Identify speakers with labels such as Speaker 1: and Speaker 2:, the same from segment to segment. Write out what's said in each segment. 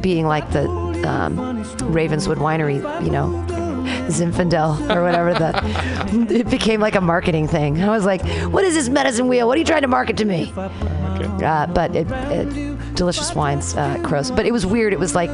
Speaker 1: being like the um, Ravenswood Winery, you know, Zinfandel or whatever the it became like a marketing thing. I was like, "What is this medicine wheel? What are you trying to market to me?" Uh, but it, it, delicious wines, uh, crows. But it was weird. It was like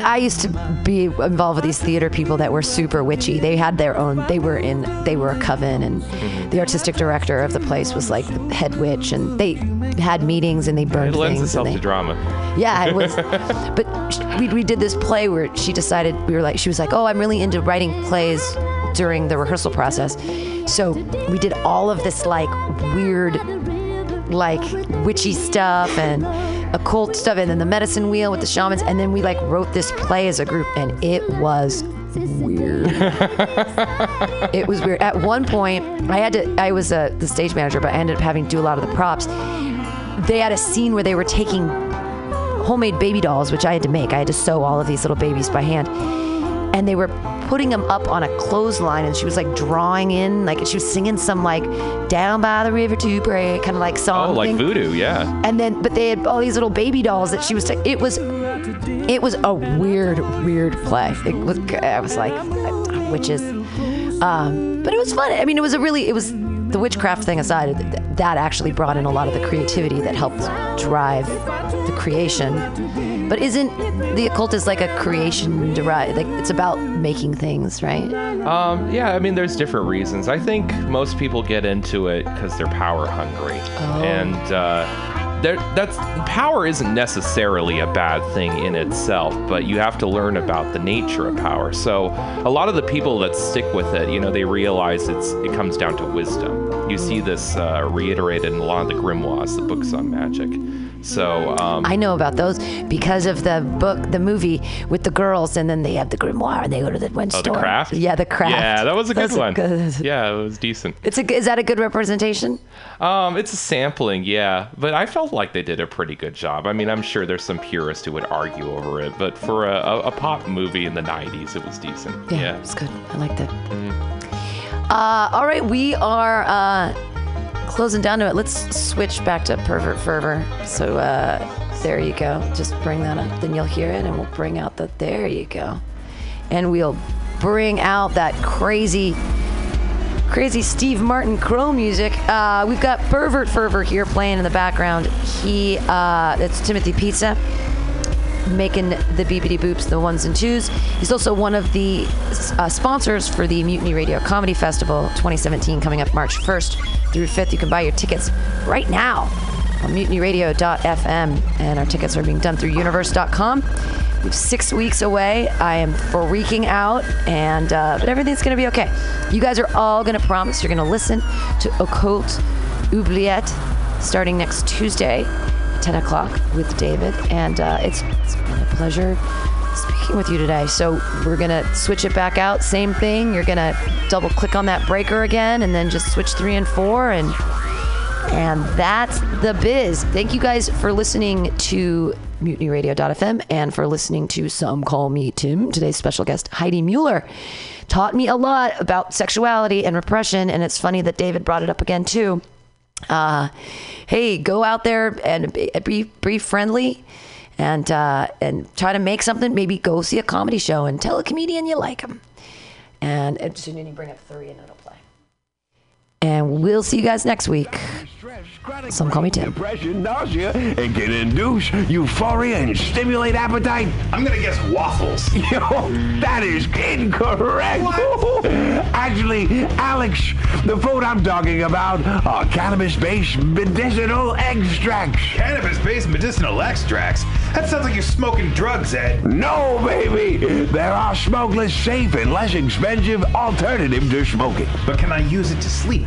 Speaker 1: I used to be involved with these theater people that were super witchy. They had their own. They were in. They were a coven, and mm-hmm. the artistic director of the place was like the head witch, and they had meetings and they burned
Speaker 2: It lends
Speaker 1: things.
Speaker 2: itself
Speaker 1: and
Speaker 2: to
Speaker 1: they,
Speaker 2: drama.
Speaker 1: yeah, it was. but we, we did this play where she decided we were like she was like, oh, I'm really into writing plays during the rehearsal process. So we did all of this like weird, like witchy stuff and occult stuff, and then the medicine wheel with the shamans, and then we like wrote this play as a group, and it was weird. it was weird. At one point, I had to. I was uh, the stage manager, but I ended up having to do a lot of the props. They had a scene where they were taking homemade baby dolls, which I had to make. I had to sew all of these little babies by hand. And they were putting them up on a clothesline, and she was like drawing in, like she was singing some like "Down by the River to Pray" kind of like song.
Speaker 2: Oh, like
Speaker 1: thing.
Speaker 2: voodoo, yeah.
Speaker 1: And then, but they had all these little baby dolls that she was. ta- it was, it was a weird, weird play. It was. I was like, witches. Um, but it was fun. I mean, it was a really. It was the witchcraft thing aside. That actually brought in a lot of the creativity that helped drive the creation. But isn't the occult is like a creation derived? Like it's about making things, right?
Speaker 2: Um, yeah, I mean, there's different reasons. I think most people get into it because they're power hungry, and uh, that's power isn't necessarily a bad thing in itself, but you have to learn about the nature of power. So a lot of the people that stick with it, you know, they realize it's it comes down to wisdom. You see this uh, reiterated in a lot of the grimoires, the books on magic. So um,
Speaker 1: I know about those because of the book, the movie with the girls, and then they have the grimoire and they go to the one
Speaker 2: oh,
Speaker 1: store.
Speaker 2: the craft.
Speaker 1: Yeah, the craft.
Speaker 2: Yeah, that was a good
Speaker 1: That's
Speaker 2: one.
Speaker 1: good-
Speaker 2: Yeah, it was decent.
Speaker 1: It's a, is that a good representation?
Speaker 2: Um, it's a sampling, yeah, but I felt like they did a pretty good job. I mean, I'm sure there's some purists who would argue over it, but for a, a, a pop movie in the '90s, it was decent.
Speaker 1: Yeah,
Speaker 2: Yeah.
Speaker 1: it's good. I liked it. Uh, all right, we are uh, closing down to it. Let's switch back to pervert fervor. So uh, there you go. Just bring that up, then you'll hear it, and we'll bring out the there you go, and we'll bring out that crazy. Crazy Steve Martin Crow music. Uh, we've got Pervert Fervor here playing in the background. He, uh, it's Timothy Pizza making the BBD Boops, the ones and twos. He's also one of the uh, sponsors for the Mutiny Radio Comedy Festival 2017 coming up March 1st through 5th. You can buy your tickets right now on mutinyradio.fm, and our tickets are being done through universe.com. We're six weeks away. I am freaking out, and uh, but everything's gonna be okay. You guys are all gonna promise you're gonna listen to Occult Oubliette starting next Tuesday, 10 o'clock with David, and uh, it's, it's been a pleasure speaking with you today. So we're gonna switch it back out. Same thing. You're gonna double click on that breaker again, and then just switch three and four, and and that's the biz. Thank you guys for listening to mutinyradio.fm and for listening to Some Call Me Tim. Today's special guest, Heidi Mueller, taught me a lot about sexuality and repression. And it's funny that David brought it up again, too. Uh, hey, go out there and be, be, friendly and, uh, and try to make something. Maybe go see a comedy show and tell a comedian you like him. And, and so then you bring up three and it'll. And we'll see you guys next week. Some call me Tim.
Speaker 3: Depression, nausea, and can induce euphoria and stimulate appetite.
Speaker 4: I'm gonna guess waffles.
Speaker 3: Yo, that is incorrect. Actually, Alex, the food I'm talking about are cannabis-based medicinal extracts.
Speaker 4: Cannabis-based medicinal extracts? That sounds like you're smoking drugs, Ed.
Speaker 3: No, baby, there are smokeless, safe, and less expensive alternative to smoking.
Speaker 4: But can I use it to sleep?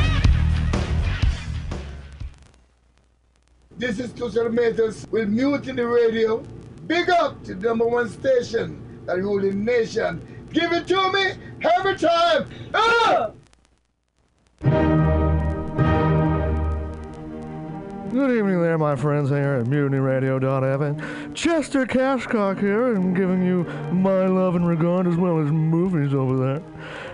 Speaker 5: This is Tushar Matters with Mutiny Radio. Big up to the number one station the ruling nation Give it to me every time. Ah!
Speaker 6: Good evening there, my friends here at MutinyRadio.fm. Chester Cashcock here, and giving you my love and regard as well as movies over there.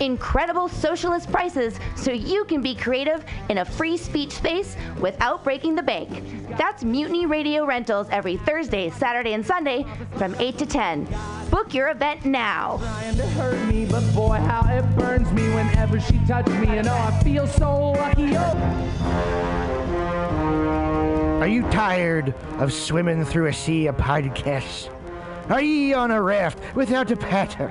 Speaker 7: Incredible socialist prices so you can be creative in a free speech space without breaking the bank. That's Mutiny Radio Rentals every Thursday, Saturday, and Sunday from 8 to 10. Book your event now.
Speaker 8: trying to hurt me, but boy, how it burns me whenever she touches me. And oh, I feel so lucky. Oh.
Speaker 9: Are you tired of swimming through a sea of podcasts? Are ye on a raft without a paddle?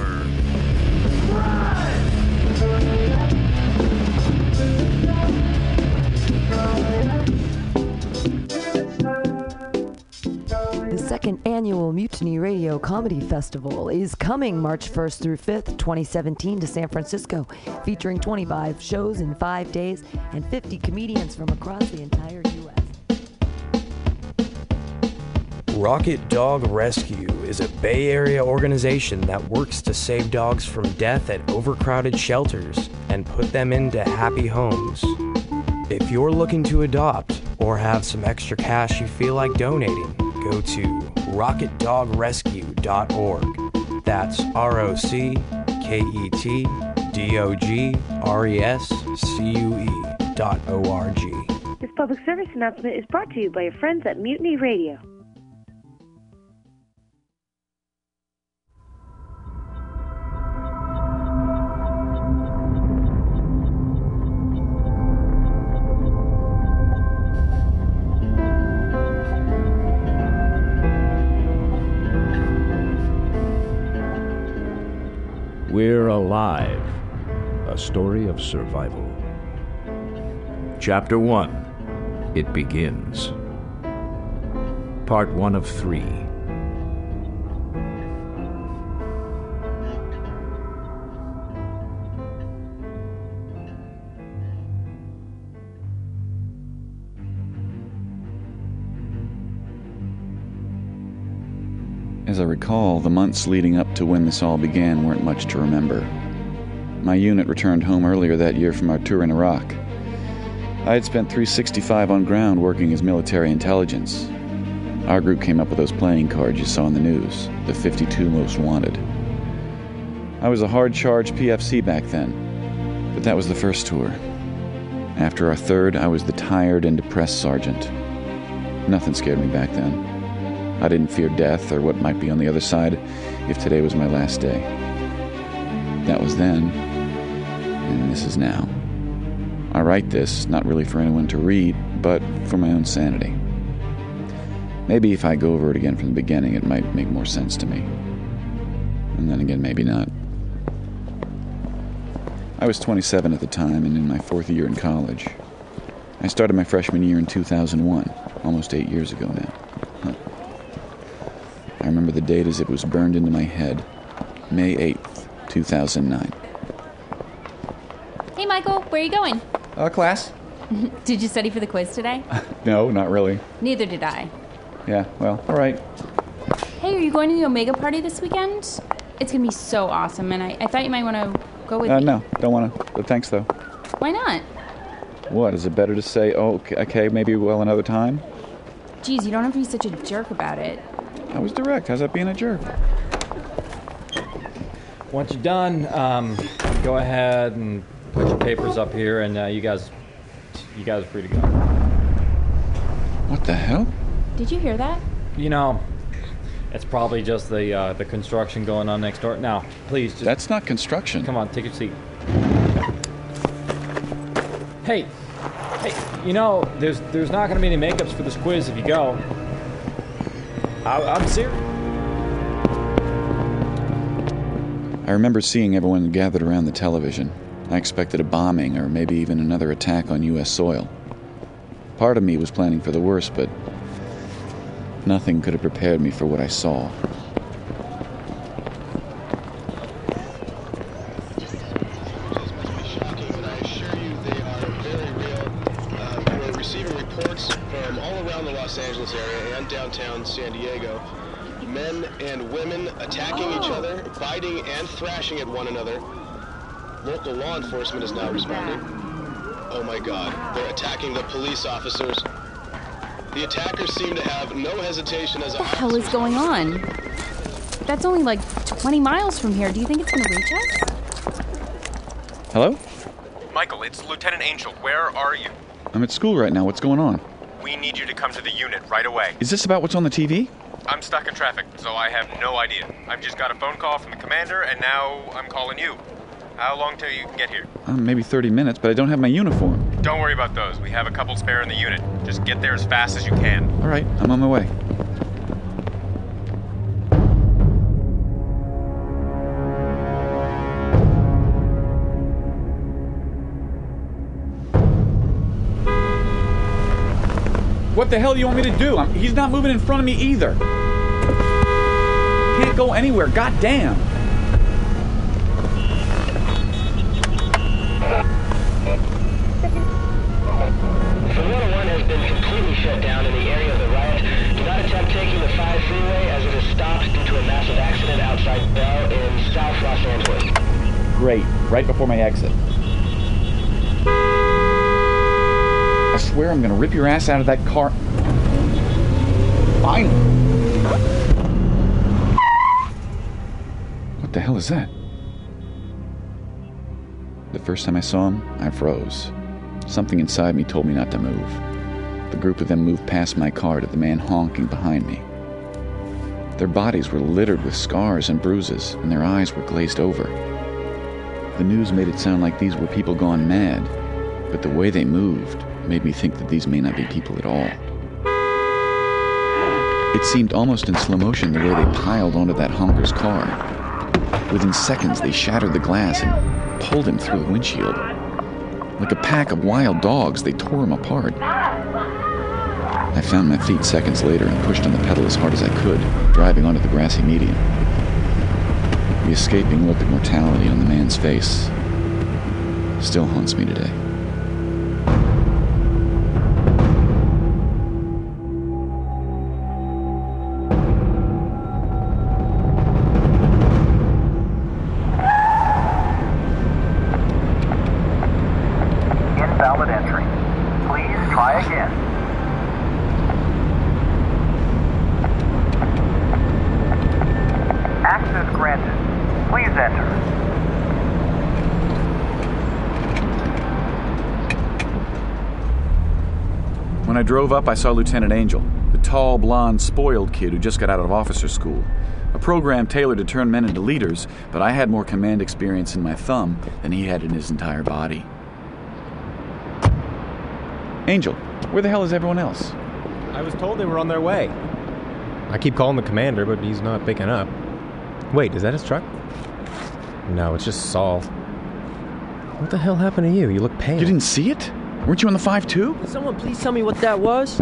Speaker 1: The second annual Mutiny Radio Comedy Festival is coming March 1st through 5th, 2017 to San Francisco, featuring 25 shows in 5 days and 50 comedians from across the entire US.
Speaker 10: Rocket Dog Rescue is a Bay Area organization that works to save dogs from death at overcrowded shelters and put them into happy homes. If you're looking to adopt or have some extra cash you feel like donating, go to rocketdogrescue.org. That's R O C K E T D O G R E S C U E
Speaker 11: dot O R G.
Speaker 12: This public service announcement is brought to you by your friends at Mutiny Radio.
Speaker 13: We're Alive, a story of survival. Chapter 1 It Begins. Part 1 of 3.
Speaker 14: As I recall, the months leading up to when this all began weren't much to remember. My unit returned home earlier that year from our tour in Iraq. I had spent 365 on ground working as military intelligence. Our group came up with those playing cards you saw in the news, the 52 most wanted. I was a hard charge PFC back then, but that was the first tour. After our third, I was the tired and depressed sergeant. Nothing scared me back then. I didn't fear death or what might be on the other side if today was my last day. That was then, and this is now. I write this not really for anyone to read, but for my own sanity. Maybe if I go over it again from the beginning, it might make more sense to me. And then again, maybe not. I was 27 at the time and in my fourth year in college. I started my freshman year in 2001, almost eight years ago now. Huh. I remember the date as it was burned into my head May 8th, 2009.
Speaker 15: Hey, Michael, where are you going?
Speaker 14: Uh, class?
Speaker 15: Did you study for the quiz today?
Speaker 14: No, not really.
Speaker 15: Neither did I.
Speaker 14: Yeah, well, all right.
Speaker 15: Hey, are you going to the Omega party this weekend? It's gonna be so awesome, and I, I thought you might want to go with
Speaker 14: Uh,
Speaker 15: me.
Speaker 14: no, don't want to. But thanks, though.
Speaker 15: Why not?
Speaker 14: What, is it better to say, oh, okay, okay, maybe well another time?
Speaker 15: Geez, you don't have to be such a jerk about it.
Speaker 14: I was direct. How's that being a jerk?
Speaker 16: Once you're done, um, go ahead and put your papers up here, and uh, you guys, you guys are free to go.
Speaker 14: What the hell?
Speaker 15: Did you hear that?
Speaker 16: You know, it's probably just the uh, the construction going on next door. Now, please, just
Speaker 14: That's not construction.
Speaker 16: come on, take your seat. Hey, hey, you know, there's there's not going to be any makeups for this quiz if you go. I, I'm serious.
Speaker 14: I remember seeing everyone gathered around the television. I expected a bombing or maybe even another attack on U.S. soil. Part of me was planning for the worst, but nothing could have prepared me for what I saw.
Speaker 17: We're receiving reports from all around the Los Angeles area and downtown San Diego. Men and women attacking each other, biting and thrashing at one another. Local law enforcement is now responding. Oh my god, they're attacking the police officers. The attackers seem to have no hesitation as a
Speaker 15: What the hell is going on? That's only like 20 miles from here. Do you think it's gonna reach us?
Speaker 14: Hello?
Speaker 18: Michael, it's Lieutenant Angel. Where are you?
Speaker 14: I'm at school right now. What's going on?
Speaker 18: We need you to come to the unit right away.
Speaker 14: Is this about what's on the TV?
Speaker 18: I'm stuck in traffic, so I have no idea. I've just got a phone call from the commander, and now I'm calling you. How long till you can get here?
Speaker 14: Uh, maybe 30 minutes, but I don't have my uniform.
Speaker 18: Don't worry about those. We have a couple spare in the unit. Just get there as fast as you can.
Speaker 14: All right, I'm on my way. What the hell do you want me to do? I'm, he's not moving in front of me either. Can't go anywhere. God
Speaker 19: been completely shut down in the area of the riot. Do not attempt taking the 5 freeway as it is stopped due to a massive accident outside Bell in South Los Angeles.
Speaker 14: Great. Right before my exit. I swear I'm gonna rip your ass out of that car. Fine. What the hell is that? The first time I saw him, I froze. Something inside me told me not to move. Group of them moved past my car to the man honking behind me. Their bodies were littered with scars and bruises, and their eyes were glazed over. The news made it sound like these were people gone mad, but the way they moved made me think that these may not be people at all. It seemed almost in slow motion the way they piled onto that honker's car. Within seconds, they shattered the glass and pulled him through the windshield. Like a pack of wild dogs, they tore him apart. I found my feet seconds later and pushed on the pedal as hard as I could, driving onto the grassy median. The escaping look of mortality on the man's face still haunts me today. Drove up, I saw Lieutenant Angel, the tall, blonde, spoiled kid who just got out of officer school. A program tailored to turn men into leaders, but I had more command experience in my thumb than he had in his entire body. Angel, where the hell is everyone else?
Speaker 18: I was told they were on their way. I keep calling the commander, but he's not picking up. Wait, is that his truck? No, it's just Saul. What the hell happened to you? You look pale.
Speaker 14: You didn't see it? Weren't you on the 5 2?
Speaker 20: Can someone please tell me what that was?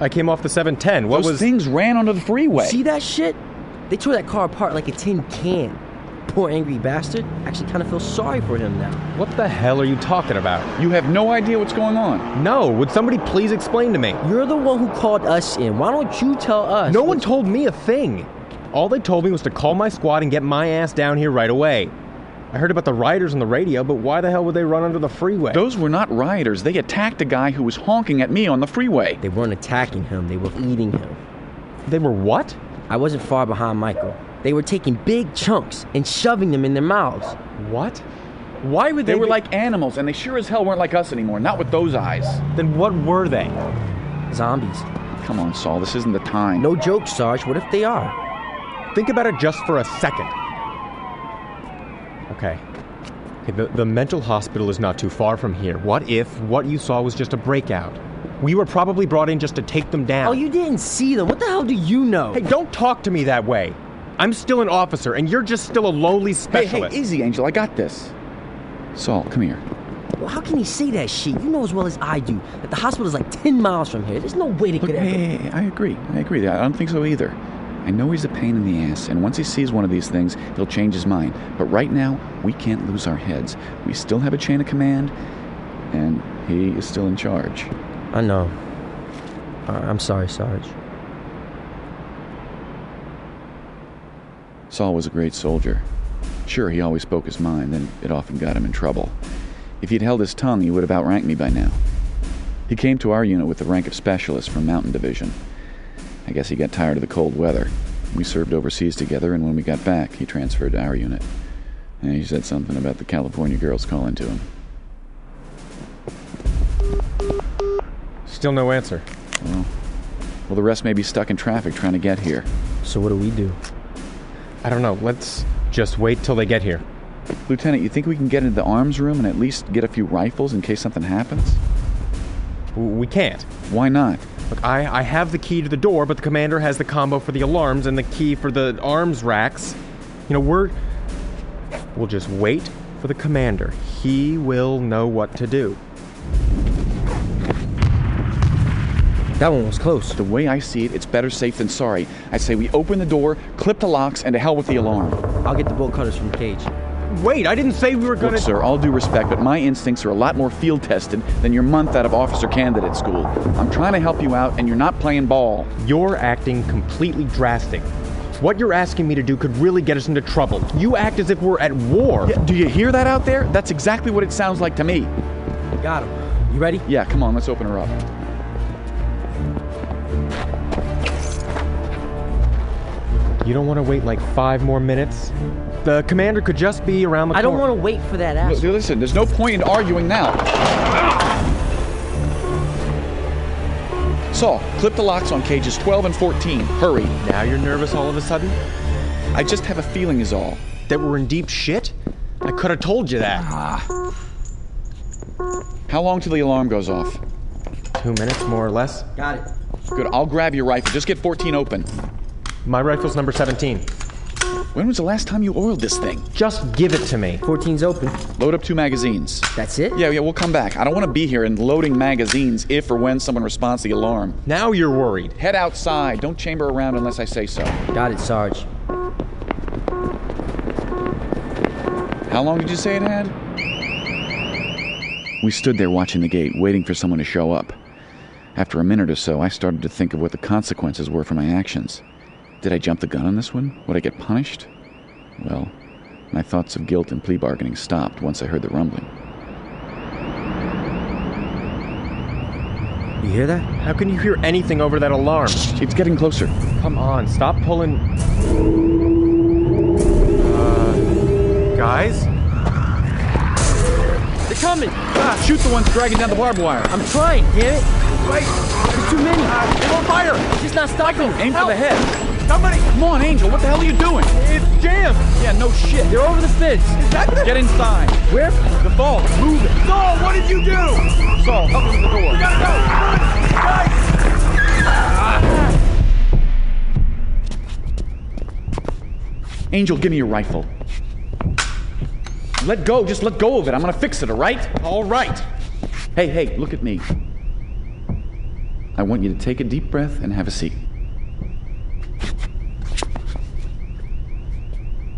Speaker 18: I came off the 710. What
Speaker 14: Those
Speaker 18: was.
Speaker 14: things ran onto the freeway.
Speaker 20: See that shit? They tore that car apart like a tin can. Poor angry bastard. Actually, kind of feel sorry for him now.
Speaker 18: What the hell are you talking about?
Speaker 14: You have no idea what's going on.
Speaker 18: No, would somebody please explain to me?
Speaker 20: You're the one who called us in. Why don't you tell us?
Speaker 18: No one told me a thing. All they told me was to call my squad and get my ass down here right away. I heard about the rioters on the radio, but why the hell would they run under the freeway?
Speaker 14: Those were not rioters. They attacked a guy who was honking at me on the freeway.
Speaker 20: They weren't attacking him, they were eating him.
Speaker 18: They were what?
Speaker 20: I wasn't far behind Michael. They were taking big chunks and shoving them in their mouths.
Speaker 18: What? Why would they?
Speaker 14: They were
Speaker 18: be-
Speaker 14: like animals, and they sure as hell weren't like us anymore. Not with those eyes.
Speaker 18: Then what were they?
Speaker 20: Zombies.
Speaker 14: Come on, Saul. This isn't the time.
Speaker 20: No joke, Sarge. What if they are?
Speaker 18: Think about it just for a second. Okay. Okay, the, the mental hospital is not too far from here. What if what you saw was just a breakout? We were probably brought in just to take them down.
Speaker 20: Oh, you didn't see them. What the hell do you know?
Speaker 18: Hey, don't talk to me that way. I'm still an officer, and you're just still a lowly
Speaker 14: Hey,
Speaker 18: specialist.
Speaker 14: hey, hey, easy, Angel. I got this. Saul, come here.
Speaker 20: Well, how can he say that shit? You know as well as I do that the hospital is like 10 miles from here. There's no way they
Speaker 14: Look,
Speaker 20: could
Speaker 14: hey, hey, hey, I agree. I agree. I don't think so either. I know he's a pain in the ass, and once he sees one of these things, he'll change his mind. But right now, we can't lose our heads. We still have a chain of command, and he is still in charge.
Speaker 20: I know. I'm sorry, Sarge.
Speaker 14: Saul was a great soldier. Sure, he always spoke his mind, and it often got him in trouble. If he'd held his tongue, he would have outranked me by now. He came to our unit with the rank of specialist from Mountain Division. I guess he got tired of the cold weather. We served overseas together, and when we got back, he transferred to our unit. And he said something about the California girls calling to him.
Speaker 18: Still no answer.
Speaker 14: Well, well, the rest may be stuck in traffic trying to get here.
Speaker 20: So what do we do?
Speaker 18: I don't know. Let's just wait till they get here.
Speaker 14: Lieutenant, you think we can get into the arms room and at least get a few rifles in case something happens?
Speaker 18: We can't.
Speaker 14: Why not?
Speaker 18: Look, I, I have the key to the door, but the commander has the combo for the alarms and the key for the arms racks. You know, we're. We'll just wait for the commander. He will know what to do.
Speaker 20: That one was close.
Speaker 14: The way I see it, it's better safe than sorry. I say we open the door, clip the locks, and to hell with the alarm.
Speaker 20: I'll get the bolt cutters from Cage.
Speaker 18: Wait, I didn't say we were gonna.
Speaker 14: Look, sir, all due respect, but my instincts are a lot more field tested than your month out of officer candidate school. I'm trying to help you out, and you're not playing ball.
Speaker 18: You're acting completely drastic. What you're asking me to do could really get us into trouble. You act as if we're at war.
Speaker 14: Yeah, do you hear that out there? That's exactly what it sounds like to me.
Speaker 20: Got him. You ready?
Speaker 14: Yeah, come on, let's open her up.
Speaker 18: You don't want to wait like five more minutes? The commander could just be around the
Speaker 20: I
Speaker 18: corner.
Speaker 20: I don't want to wait for that asshole.
Speaker 14: listen, there's no point in arguing now. Saul, clip the locks on cages 12 and 14. Hurry.
Speaker 18: Now you're nervous all of a sudden?
Speaker 14: I just have a feeling is all.
Speaker 18: That we're in deep shit? I could have told you that. Ah.
Speaker 14: How long till the alarm goes off?
Speaker 18: Two minutes, more or less.
Speaker 20: Got it.
Speaker 14: Good, I'll grab your rifle. Just get 14 open.
Speaker 18: My rifle's number 17.
Speaker 14: When was the last time you oiled this thing?
Speaker 18: Just give it to me.
Speaker 20: 14's open.
Speaker 14: Load up two magazines.
Speaker 20: That's it?
Speaker 14: Yeah, yeah, we'll come back. I don't want to be here and loading magazines if or when someone responds to the alarm.
Speaker 18: Now you're worried.
Speaker 14: Head outside. Don't chamber around unless I say so.
Speaker 20: Got it, Sarge.
Speaker 14: How long did you say it had? We stood there watching the gate, waiting for someone to show up. After a minute or so, I started to think of what the consequences were for my actions. Did I jump the gun on this one? Would I get punished? Well, my thoughts of guilt and plea bargaining stopped once I heard the rumbling.
Speaker 20: You hear that?
Speaker 18: How can you hear anything over that alarm?
Speaker 14: It's getting closer.
Speaker 18: Come on, stop pulling. Uh, guys?
Speaker 20: They're coming!
Speaker 14: Ah, shoot the ones dragging down the barbed wire.
Speaker 20: I'm trying, damn it! Wait! There's too many!
Speaker 18: They're on fire!
Speaker 20: It's just not stopping!
Speaker 14: Aim for the head.
Speaker 18: Somebody!
Speaker 14: Come on, Angel. What the hell are you doing?
Speaker 18: It's jammed!
Speaker 14: Yeah, no shit.
Speaker 20: They're over the fence!
Speaker 18: Is that the...
Speaker 14: Get inside.
Speaker 20: Where?
Speaker 14: The vault. Move it.
Speaker 18: Saul, what did you do?
Speaker 14: Saul, help me with the door.
Speaker 18: We gotta go! Guys!
Speaker 14: Angel, give me your rifle. Let go. Just let go of it. I'm gonna fix it, all right?
Speaker 18: All right.
Speaker 14: Hey, hey, look at me. I want you to take a deep breath and have a seat.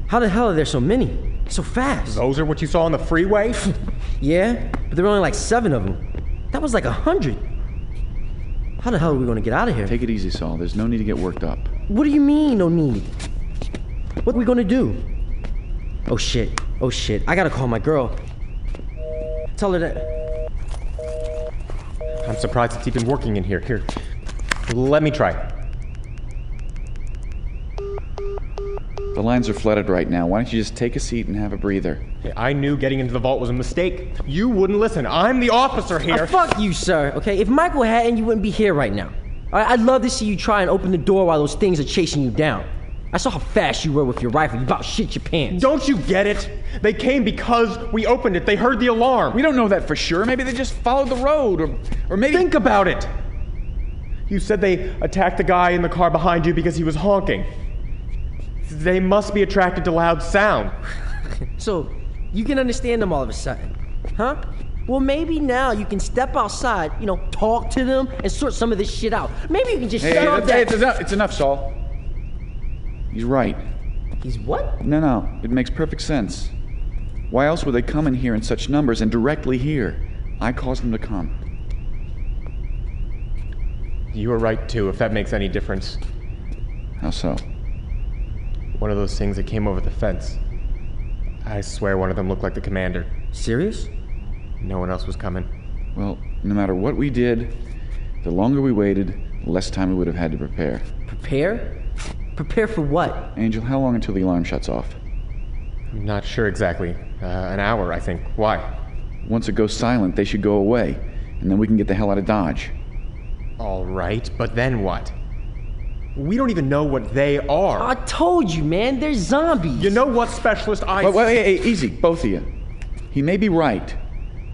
Speaker 20: How the hell are there so many? So fast?
Speaker 18: Those are what you saw on the freeway?
Speaker 20: yeah, but there were only like seven of them. That was like a hundred. How the hell are we gonna get out of here?
Speaker 14: Take it easy, Saul. There's no need to get worked up.
Speaker 20: What do you mean, no need? What are we gonna do? Oh shit. Oh shit. I gotta call my girl. Tell her that.
Speaker 18: I'm surprised it's even working in here. Here. Let me try.
Speaker 14: The lines are flooded right now. Why don't you just take a seat and have a breather?
Speaker 18: Hey, I knew getting into the vault was a mistake. You wouldn't listen. I'm the officer here.
Speaker 20: Uh, fuck you, sir. Okay, if Michael hadn't, you wouldn't be here right now. All right, I'd love to see you try and open the door while those things are chasing you down. I saw how fast you were with your rifle. You about shit your pants.
Speaker 18: Don't you get it? They came because we opened it. They heard the alarm.
Speaker 14: We don't know that for sure. Maybe they just followed the road, or, or maybe.
Speaker 18: Think about it. You said they attacked the guy in the car behind you because he was honking. They must be attracted to loud sound.
Speaker 20: so, you can understand them all of a sudden, huh? Well, maybe now you can step outside, you know, talk to them and sort some of this shit out. Maybe you can just
Speaker 14: Hey,
Speaker 20: shut
Speaker 14: hey,
Speaker 20: up that.
Speaker 14: hey, it's enough. It's enough, Saul. He's right.
Speaker 20: He's what?
Speaker 14: No, no. It makes perfect sense. Why else would they come in here in such numbers and directly here? I caused them to come.
Speaker 18: You were right too, if that makes any difference.
Speaker 14: How so?
Speaker 18: One of those things that came over the fence. I swear one of them looked like the commander.
Speaker 20: Serious?
Speaker 18: No one else was coming.
Speaker 14: Well, no matter what we did, the longer we waited, the less time we would have had to prepare.
Speaker 20: Prepare? Prepare for what?
Speaker 14: Angel, how long until the alarm shuts off?
Speaker 18: I'm not sure exactly. Uh, an hour, I think. Why?
Speaker 14: Once it goes silent, they should go away, and then we can get the hell out of Dodge.
Speaker 18: All right, but then what? We don't even know what they are.
Speaker 20: I told you, man, they're zombies.
Speaker 18: You know what, specialist? I.
Speaker 14: Wait, wait, hey, hey, easy, both of you. He may be right.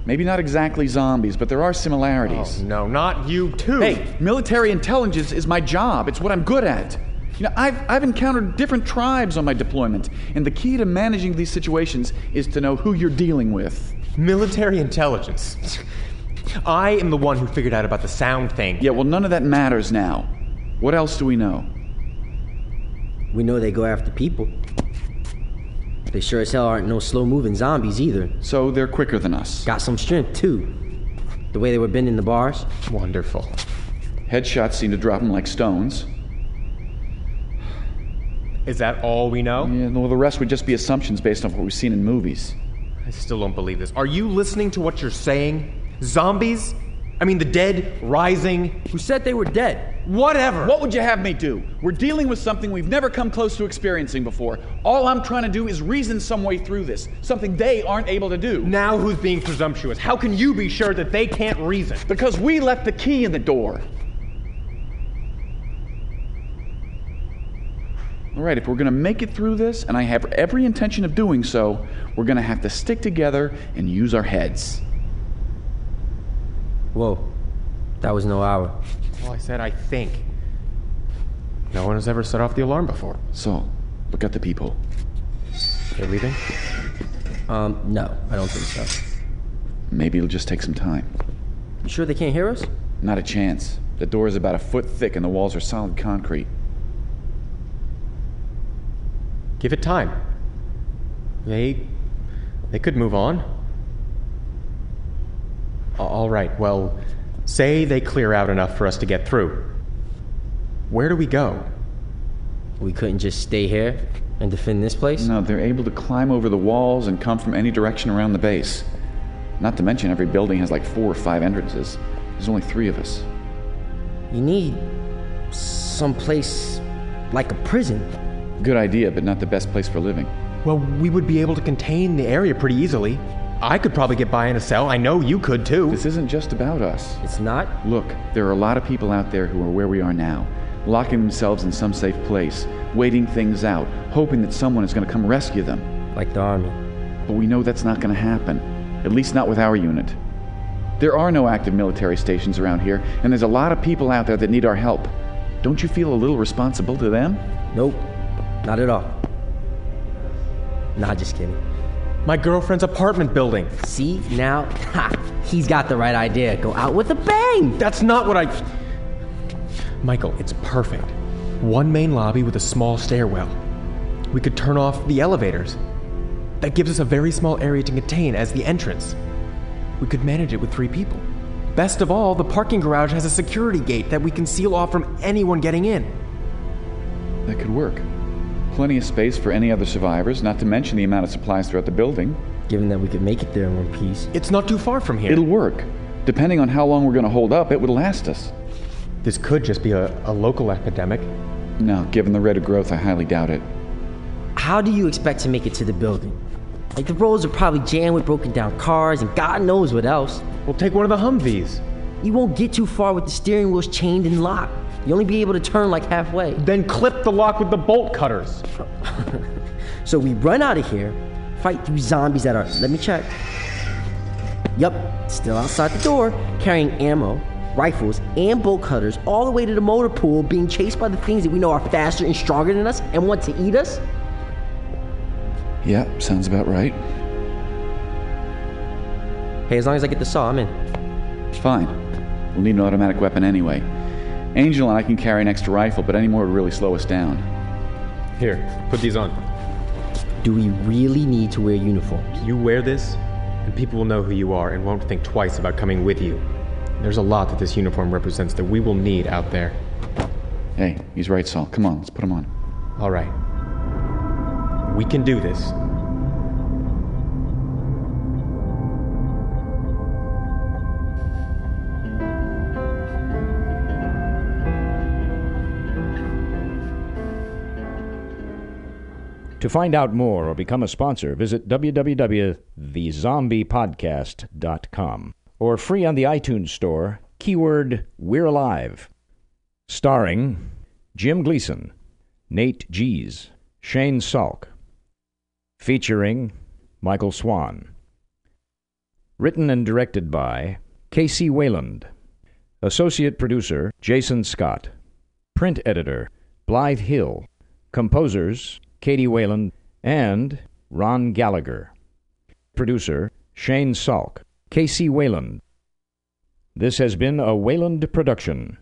Speaker 14: Maybe not exactly zombies, but there are similarities.
Speaker 18: Oh, no, not you too.
Speaker 14: Hey, military intelligence is my job. It's what I'm good at. You know, I've, I've encountered different tribes on my deployment, and the key to managing these situations is to know who you're dealing with.
Speaker 18: Military intelligence. I am the one who figured out about the sound thing.
Speaker 14: Yeah, well, none of that matters now. What else do we know?
Speaker 20: We know they go after people. They sure as hell aren't no slow moving zombies either.
Speaker 14: So they're quicker than us.
Speaker 20: Got some strength too. The way they were bending the bars.
Speaker 18: Wonderful.
Speaker 14: Headshots seem to drop them like stones.
Speaker 18: Is that all we know?
Speaker 14: Yeah, well, the rest would just be assumptions based on what we've seen in movies.
Speaker 18: I still don't believe this. Are you listening to what you're saying? Zombies? I mean, the dead rising,
Speaker 20: who said they were dead.
Speaker 18: Whatever.
Speaker 14: What would you have me do? We're dealing with something we've never come close to experiencing before. All I'm trying to do is reason some way through this, something they aren't able to do.
Speaker 18: Now, who's being presumptuous? How can you be sure that they can't reason?
Speaker 14: Because we left the key in the door. All right, if we're going to make it through this, and I have every intention of doing so, we're going to have to stick together and use our heads.
Speaker 20: Whoa, that was no hour.
Speaker 18: Well, I said I think. No one has ever set off the alarm before.
Speaker 14: So, look at the people.
Speaker 18: They're leaving?
Speaker 20: Um, no, I don't think so.
Speaker 14: Maybe it'll just take some time.
Speaker 20: You sure they can't hear us?
Speaker 14: Not a chance. The door is about a foot thick and the walls are solid concrete.
Speaker 18: Give it time. They. they could move on. A- All right, well, say they clear out enough for us to get through. Where do we go?
Speaker 20: We couldn't just stay here and defend this place?
Speaker 14: No, they're able to climb over the walls and come from any direction around the base. Not to mention, every building has like four or five entrances. There's only three of us.
Speaker 20: You need some place like a prison.
Speaker 14: Good idea, but not the best place for living.
Speaker 18: Well, we would be able to contain the area pretty easily. I could probably get by in a cell. I know you could too.
Speaker 14: This isn't just about us.
Speaker 20: It's not?
Speaker 14: Look, there are a lot of people out there who are where we are now, locking themselves in some safe place, waiting things out, hoping that someone is going to come rescue them.
Speaker 20: Like the army.
Speaker 14: But we know that's not going to happen, at least not with our unit. There are no active military stations around here, and there's a lot of people out there that need our help. Don't you feel a little responsible to them?
Speaker 20: Nope, not at all. Nah, just kidding.
Speaker 18: My girlfriend's apartment building.
Speaker 20: See, now, ha, he's got the right idea. Go out with a bang!
Speaker 18: That's not what I. Michael, it's perfect. One main lobby with a small stairwell. We could turn off the elevators. That gives us a very small area to contain as the entrance. We could manage it with three people. Best of all, the parking garage has a security gate that we can seal off from anyone getting in.
Speaker 14: That could work. Plenty of space for any other survivors, not to mention the amount of supplies throughout the building.
Speaker 20: Given that we could make it there in one piece.
Speaker 18: It's not too far from here.
Speaker 14: It'll work. Depending on how long we're going to hold up, it would last us.
Speaker 18: This could just be a, a local epidemic.
Speaker 14: No, given the rate of growth, I highly doubt it.
Speaker 20: How do you expect to make it to the building? Like, the roads are probably jammed with broken down cars and God knows what else.
Speaker 18: We'll take one of the Humvees.
Speaker 20: You won't get too far with the steering wheels chained and locked. You only be able to turn like halfway.
Speaker 18: Then clip the lock with the bolt cutters.
Speaker 20: so we run out of here, fight through zombies that are, let me check. Yup, still outside the door, carrying ammo, rifles, and bolt cutters all the way to the motor pool, being chased by the things that we know are faster and stronger than us and want to eat us?
Speaker 14: Yeah, sounds about right.
Speaker 20: Hey, as long as I get the saw, I'm in.
Speaker 14: Fine. We'll need an automatic weapon anyway. Angel and I can carry an extra rifle, but any more would really slow us down.
Speaker 18: Here, put these on.
Speaker 20: Do we really need to wear uniforms?
Speaker 18: You wear this, and people will know who you are and won't think twice about coming with you. There's a lot that this uniform represents that we will need out there.
Speaker 14: Hey, he's right, Saul. Come on, let's put him on.
Speaker 18: All right. We can do this.
Speaker 13: To find out more or become a sponsor, visit www.thezombiepodcast.com or free on the iTunes Store, keyword We're Alive. Starring Jim Gleason, Nate Gies, Shane Salk. Featuring Michael Swan. Written and directed by KC Wayland. Associate producer Jason Scott. Print editor Blythe Hill. Composers Katie Wayland and Ron Gallagher. Producer Shane Salk. KC Wayland. This has been a Wayland production.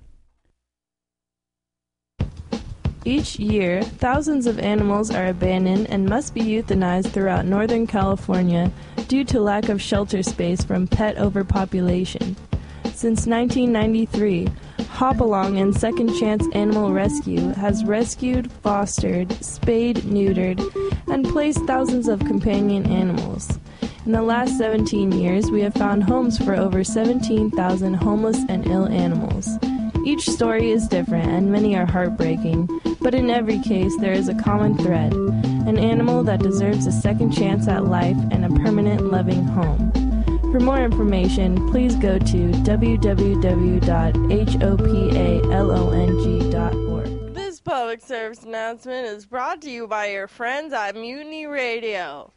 Speaker 21: Each year, thousands of animals are abandoned and must be euthanized throughout Northern California due to lack of shelter space from pet overpopulation. Since 1993, Hopalong and Second Chance Animal Rescue has rescued, fostered, spayed, neutered, and placed thousands of companion animals. In the last 17 years, we have found homes for over 17,000 homeless and ill animals. Each story is different and many are heartbreaking, but in every case there is a common thread an animal that deserves a second chance at life and a permanent loving home. For more information, please go to www.hopalong.org. This public service announcement is brought to you by your friends at Mutiny Radio.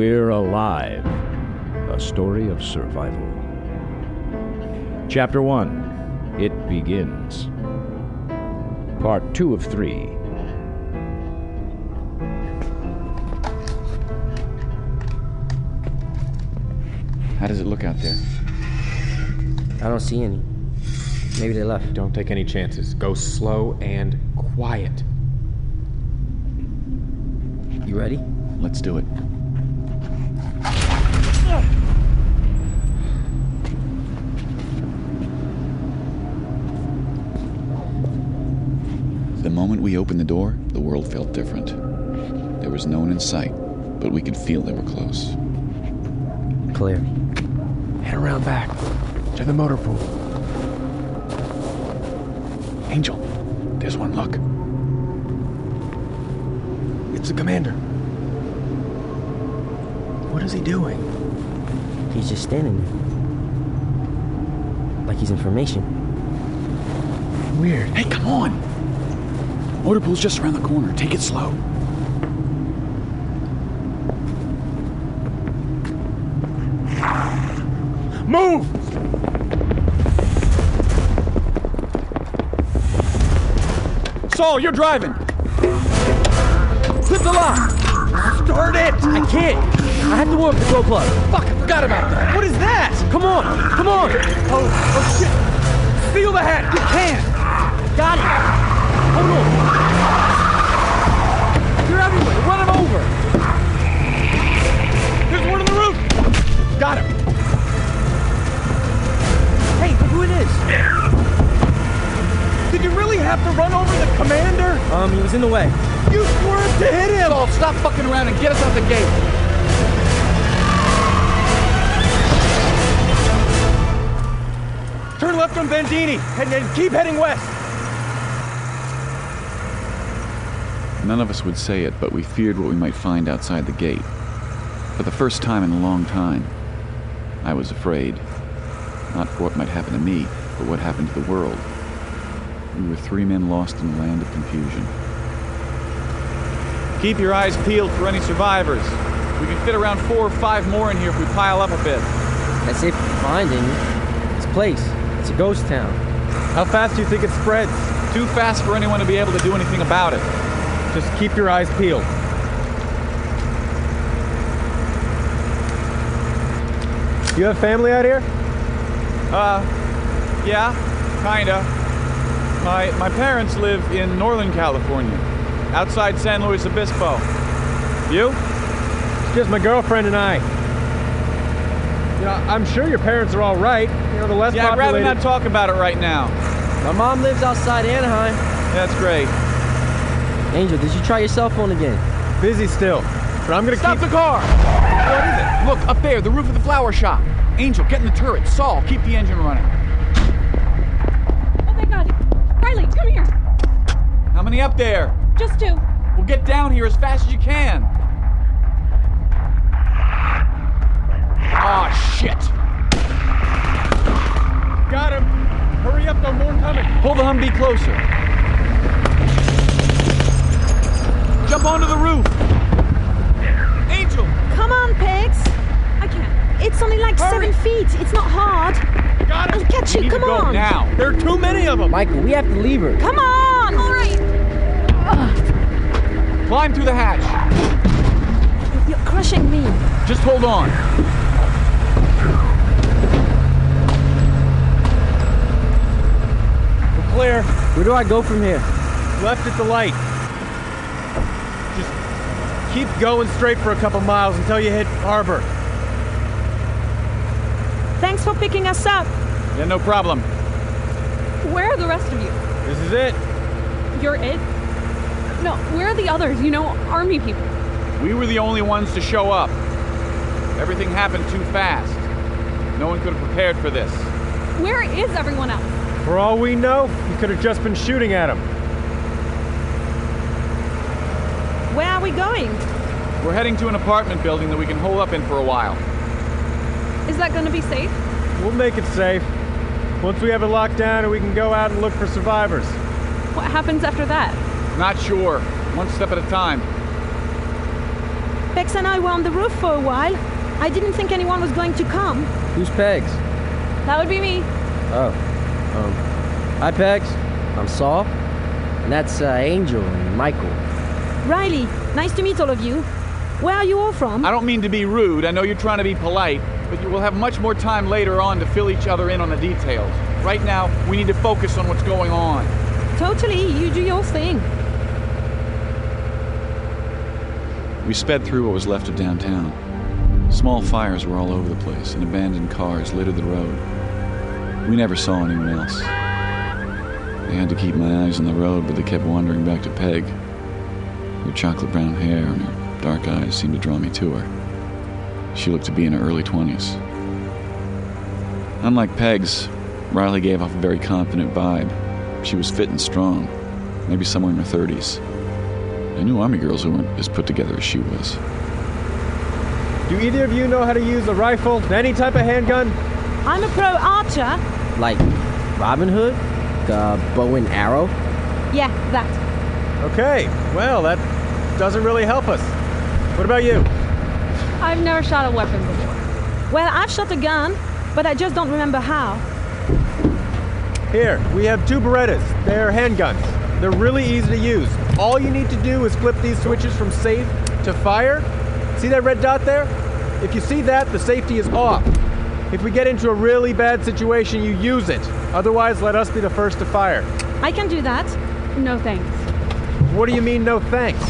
Speaker 13: We're Alive, a story of survival. Chapter 1 It Begins. Part 2 of 3.
Speaker 14: How does it look out there?
Speaker 20: I don't see any. Maybe they left.
Speaker 18: Don't take any chances. Go slow and quiet.
Speaker 20: You ready?
Speaker 14: Let's do it. Moment we opened the door, the world felt different. There was no one in sight, but we could feel they were close.
Speaker 20: Clear.
Speaker 18: Head around back to the motor pool.
Speaker 14: Angel, there's one. Look.
Speaker 18: It's the commander. What is he doing?
Speaker 20: He's just standing there. Like he's information.
Speaker 18: Weird.
Speaker 14: Hey, come on! Motor pool's just around the corner. Take it slow.
Speaker 18: Move! Saul, you're driving. Hit the lock. Start it.
Speaker 20: I can't. I have to warm up the glow plug.
Speaker 18: Fuck, I forgot about that. What is that?
Speaker 20: Come on. Come on.
Speaker 18: Oh, oh shit. Seal the hatch. You can.
Speaker 20: Got it. Hold on.
Speaker 18: You have to run over the commander?
Speaker 20: Um, he was in the way.
Speaker 18: You swerved to hit him.
Speaker 22: Saul, stop fucking around and get us out the gate.
Speaker 18: Turn left on Bandini and, and keep heading west.
Speaker 14: None of us would say it, but we feared what we might find outside the gate. For the first time in a long time, I was afraid. Not for what might happen to me, but what happened to the world. We were three men lost in a land of confusion.
Speaker 22: Keep your eyes peeled for any survivors. We can fit around four or five more in here if we pile up a bit.
Speaker 20: That's if we find any. This place, it's a ghost town.
Speaker 18: How fast do you think it spreads?
Speaker 22: Too fast for anyone to be able to do anything about it.
Speaker 18: Just keep your eyes peeled. You have family out here?
Speaker 22: Uh, yeah, kinda. My my parents live in Northern California, outside San Luis Obispo. You?
Speaker 18: It's just my girlfriend and I. You know, I'm sure your parents are all right. You know, the less
Speaker 22: Yeah, I'd rather not talk about it right now.
Speaker 20: My mom lives outside Anaheim.
Speaker 22: That's great.
Speaker 20: Angel, did you try your cell phone again?
Speaker 18: Busy still, but I'm gonna
Speaker 22: Stop
Speaker 18: keep.
Speaker 22: the car! What is it? Look up there, the roof of the flower shop. Angel, get in the turret. Saul, keep the engine running.
Speaker 23: My god. Riley, come here.
Speaker 22: How many up there?
Speaker 23: Just two.
Speaker 22: Well, get down here as fast as you can. Oh shit!
Speaker 18: Got him. Hurry up, though. More coming.
Speaker 22: Pull the Humvee closer. Jump onto the roof. Angel,
Speaker 23: Come on, Pegs. I can't. It's only like seven feet. It's not hard.
Speaker 18: Got
Speaker 23: I'll catch you. Come on.
Speaker 22: now.
Speaker 18: There are too many of them.
Speaker 20: Michael, we have to leave her.
Speaker 23: Come on. All right.
Speaker 22: Climb through the hatch.
Speaker 23: You're crushing me.
Speaker 22: Just hold on.
Speaker 18: We're clear.
Speaker 20: Where do I go from here?
Speaker 18: Left at the light. Just keep going straight for a couple miles until you hit harbor.
Speaker 23: Thanks for picking us up.
Speaker 22: Yeah, no problem.
Speaker 23: Where are the rest of you?
Speaker 18: This is it.
Speaker 23: You're it? No, where are the others? You know, army people.
Speaker 22: We were the only ones to show up. Everything happened too fast. No one could have prepared for this.
Speaker 24: Where is everyone else?
Speaker 18: For all we know, you could have just been shooting at him.
Speaker 23: Where are we going?
Speaker 22: We're heading to an apartment building that we can hole up in for a while.
Speaker 24: Is that going to be safe?
Speaker 18: We'll make it safe. Once we have it locked down and we can go out and look for survivors.
Speaker 24: What happens after that?
Speaker 22: Not sure. One step at a time.
Speaker 23: Pegs and I were on the roof for a while. I didn't think anyone was going to come.
Speaker 20: Who's Pegs?
Speaker 24: That would be me.
Speaker 20: Oh. Um. Hi, Pegs. I'm Saul. And that's uh, Angel and Michael.
Speaker 23: Riley, nice to meet all of you. Where are you all from?
Speaker 22: I don't mean to be rude. I know you're trying to be polite, but you will have much more time later on to fill each other in on the details. Right now, we need to focus on what's going on.
Speaker 23: Totally, you do your thing.
Speaker 14: We sped through what was left of downtown. Small fires were all over the place, and abandoned cars littered the road. We never saw anyone else. I had to keep my eyes on the road, but they kept wandering back to Peg. Her chocolate brown hair and her dark eyes seemed to draw me to her. She looked to be in her early 20s. Unlike Peg's, Riley gave off a very confident vibe. She was fit and strong, maybe somewhere in her 30s. I knew Army girls who weren't as put together as she was.
Speaker 18: Do either of you know how to use a rifle, any type of handgun?
Speaker 23: I'm a pro archer.
Speaker 20: Like Robin Hood? The bow and arrow?
Speaker 23: Yeah, that.
Speaker 18: Okay, well, that doesn't really help us. What about you?
Speaker 24: I've never shot a weapon before.
Speaker 23: Well, I've shot a gun, but I just don't remember how.
Speaker 18: Here, we have two Berettas. They're handguns. They're really easy to use. All you need to do is flip these switches from safe to fire. See that red dot there? If you see that, the safety is off. If we get into a really bad situation, you use it. Otherwise, let us be the first to fire.
Speaker 23: I can do that.
Speaker 24: No thanks.
Speaker 18: What do you mean, no thanks?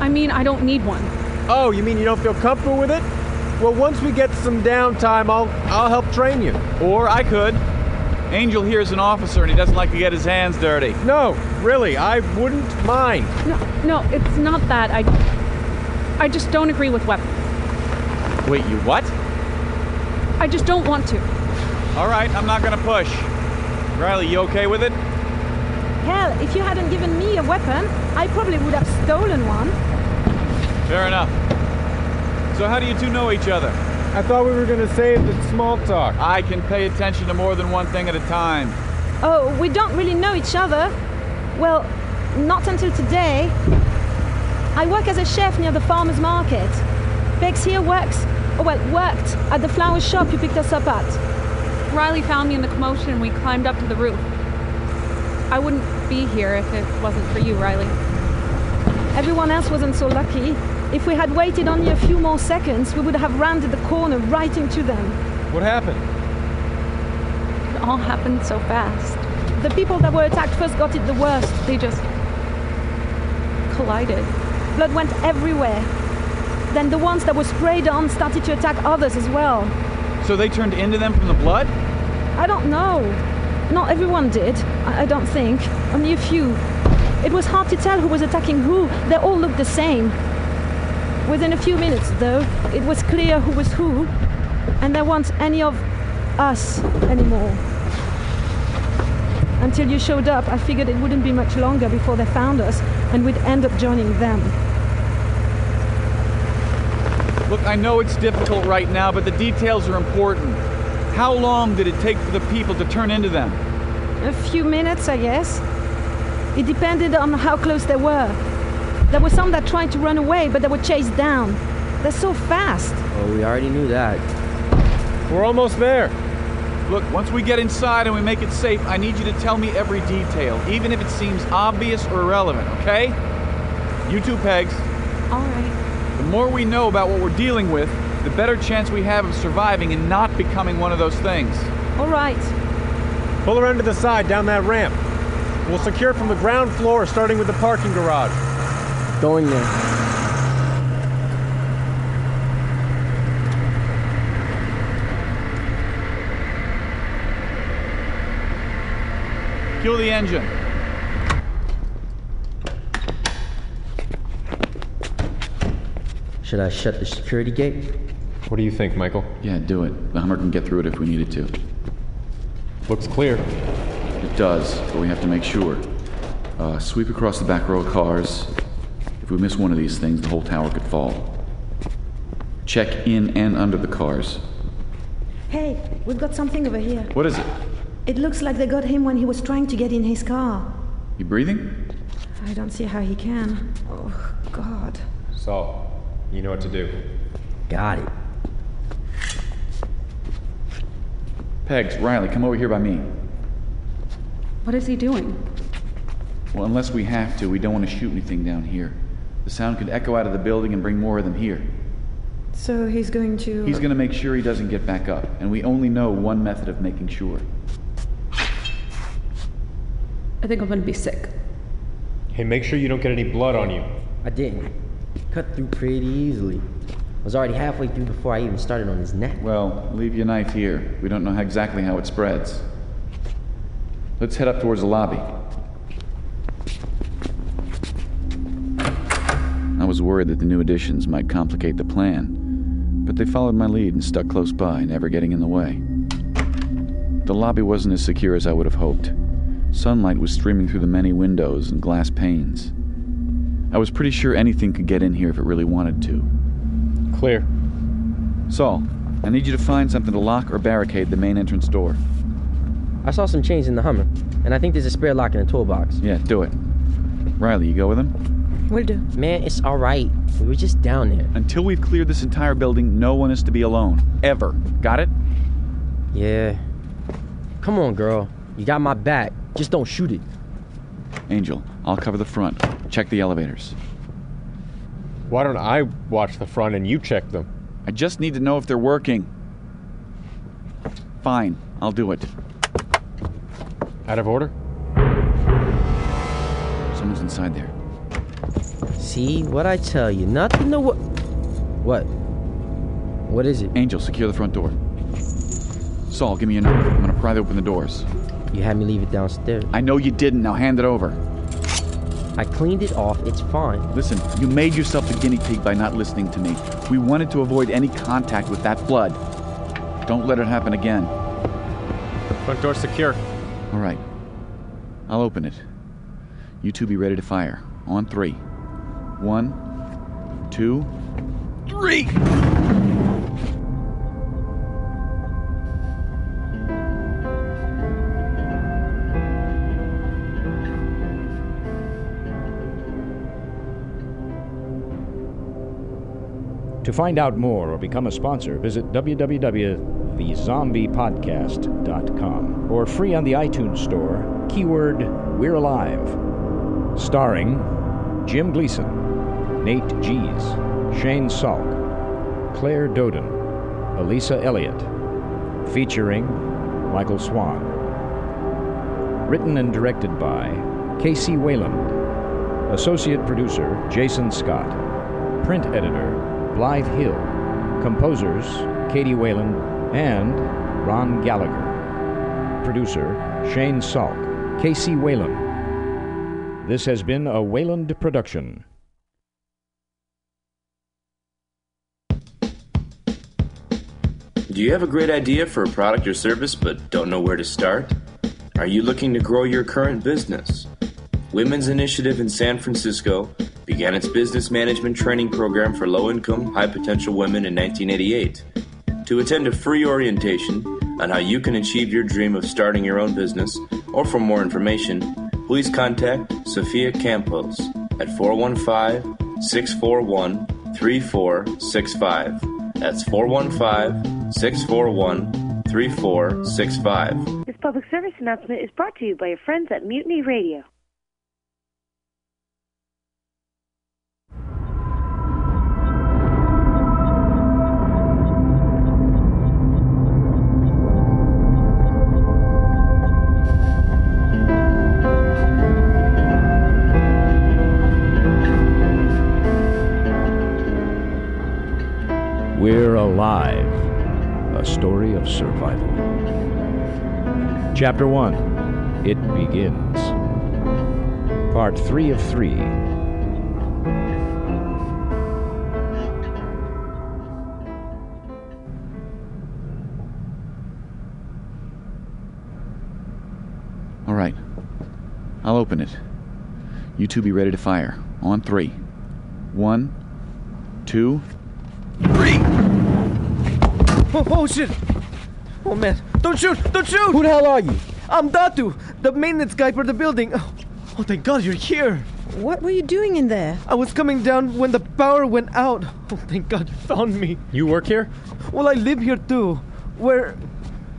Speaker 24: I mean, I don't need one.
Speaker 18: Oh, you mean you don't feel comfortable with it? Well, once we get some downtime, I'll I'll help train you.
Speaker 22: Or I could. Angel here is an officer and he doesn't like to get his hands dirty.
Speaker 18: No, really, I wouldn't mind.
Speaker 24: No, no, it's not that. I, I just don't agree with weapons.
Speaker 22: Wait, you what?
Speaker 24: I just don't want to.
Speaker 22: All right, I'm not gonna push. Riley, you okay with it?
Speaker 23: Hell, if you hadn't given me a weapon, I probably would have stolen one.
Speaker 22: Fair enough. So how do you two know each other?
Speaker 18: I thought we were gonna save the small talk.
Speaker 22: I can pay attention to more than one thing at a time.
Speaker 23: Oh, we don't really know each other. Well, not until today. I work as a chef near the farmer's market. Pegs here works, oh well, worked at the flower shop you picked us up at.
Speaker 24: Riley found me in the commotion and we climbed up to the roof. I wouldn't be here if it wasn't for you, Riley.
Speaker 23: Everyone else wasn't so lucky. If we had waited only a few more seconds, we would have rounded the corner right into them.
Speaker 18: What happened?
Speaker 24: It all happened so fast.
Speaker 23: The people that were attacked first got it the worst.
Speaker 24: They just collided.
Speaker 23: Blood went everywhere. Then the ones that were sprayed on started to attack others as well.
Speaker 22: So they turned into them from the blood?
Speaker 23: I don't know. Not everyone did, I, I don't think. Only a few. It was hard to tell who was attacking who. They all looked the same. Within a few minutes, though, it was clear who was who, and there weren't any of us anymore. Until you showed up, I figured it wouldn't be much longer before they found us, and we'd end up joining them.
Speaker 22: Look, I know it's difficult right now, but the details are important. How long did it take for the people to turn into them?
Speaker 23: A few minutes, I guess. It depended on how close they were. There were some that tried to run away, but they were chased down. They're so fast.
Speaker 20: Oh, we already knew that.
Speaker 18: We're almost there.
Speaker 22: Look, once we get inside and we make it safe, I need you to tell me every detail, even if it seems obvious or irrelevant, okay? You two pegs.
Speaker 24: All right.
Speaker 22: The more we know about what we're dealing with, the better chance we have of surviving and not becoming one of those things.
Speaker 23: All right.
Speaker 18: Pull around to the side down that ramp. We'll secure from the ground floor, starting with the parking garage.
Speaker 20: Going there.
Speaker 22: Kill the engine.
Speaker 20: Should I shut the security gate?
Speaker 18: What do you think, Michael?
Speaker 14: Yeah, do it. The Hummer can get through it if we needed to.
Speaker 18: Looks clear.
Speaker 14: It does, but we have to make sure. Uh, sweep across the back row of cars. If we miss one of these things, the whole tower could fall. Check in and under the cars.
Speaker 23: Hey, we've got something over here.
Speaker 14: What is it?
Speaker 23: It looks like they got him when he was trying to get in his car.
Speaker 14: You breathing?
Speaker 23: I don't see how he can. Oh, God.
Speaker 18: Saul, you know what to do.
Speaker 20: Got it.
Speaker 14: Pegs, Riley, come over here by me.
Speaker 24: What is he doing?
Speaker 14: Well, unless we have to, we don't want to shoot anything down here. The sound could echo out of the building and bring more of them here.
Speaker 23: So he's going to.
Speaker 14: He's going to make sure he doesn't get back up, and we only know one method of making sure.
Speaker 24: I think I'm gonna be sick.
Speaker 18: Hey, make sure you don't get any blood on you.
Speaker 20: I didn't. Cut through pretty easily. I was already halfway through before I even started on his neck.
Speaker 14: Well, leave your knife here. We don't know how exactly how it spreads. Let's head up towards the lobby. Was worried that the new additions might complicate the plan, but they followed my lead and stuck close by, never getting in the way. The lobby wasn't as secure as I would have hoped. Sunlight was streaming through the many windows and glass panes. I was pretty sure anything could get in here if it really wanted to.
Speaker 18: Clear.
Speaker 14: Saul, I need you to find something to lock or barricade the main entrance door.
Speaker 20: I saw some chains in the Hummer, and I think there's a spare lock in the toolbox.
Speaker 14: Yeah, do it. Riley, you go with him?
Speaker 23: Will do.
Speaker 20: Man, it's alright. We were just down there.
Speaker 14: Until we've cleared this entire building, no one is to be alone. Ever. Got it?
Speaker 20: Yeah. Come on, girl. You got my back. Just don't shoot it.
Speaker 14: Angel, I'll cover the front. Check the elevators.
Speaker 18: Why don't I watch the front and you check them?
Speaker 14: I just need to know if they're working. Fine, I'll do it.
Speaker 18: Out of order?
Speaker 14: Someone's inside there.
Speaker 20: See what I tell you? Nothing to what. What? What is it?
Speaker 14: Angel, secure the front door. Saul, give me your knife. I'm gonna pry open the doors.
Speaker 20: You had me leave it downstairs.
Speaker 14: I know you didn't. Now hand it over.
Speaker 20: I cleaned it off. It's fine.
Speaker 14: Listen, you made yourself the guinea pig by not listening to me. We wanted to avoid any contact with that blood. Don't let it happen again.
Speaker 18: Front door secure.
Speaker 14: All right. I'll open it. You two be ready to fire. On three. One, two, three!
Speaker 13: To find out more or become a sponsor, visit www.thezombiepodcast.com or free on the iTunes Store, keyword We're Alive. Starring Jim Gleason, Nate Gies, Shane Salk, Claire Doden, Elisa Elliott. Featuring Michael Swan. Written and directed by KC Wayland. Associate producer Jason Scott. Print editor Blythe Hill. Composers Katie Whalen and Ron Gallagher. Producer Shane Salk. KC Wayland. This has been a Wayland production.
Speaker 25: Do you have a great idea for a product or service but don't know where to start? Are you looking to grow your current business? Women's Initiative in San Francisco began its business management training program for low income, high potential women in 1988. To attend a free orientation on how you can achieve your dream of starting your own business, or for more information, please contact Sophia Campos at 415 641 3465. That's 415 641 3465.
Speaker 12: This public service announcement is brought to you by your friends at Mutiny Radio.
Speaker 13: Alive, a story of survival. Chapter 1 It Begins. Part 3 of 3. All right.
Speaker 14: I'll open it. You two be ready to fire. On three. One, two, three.
Speaker 26: Oh, oh shit! Oh man, don't shoot! Don't shoot! Who
Speaker 20: the hell are you?
Speaker 26: I'm Datu, the maintenance guy for the building. Oh, oh, thank God you're here.
Speaker 23: What were you doing in there?
Speaker 26: I was coming down when the power went out. Oh, thank God you found me.
Speaker 18: You work here?
Speaker 26: Well, I live here too. Where,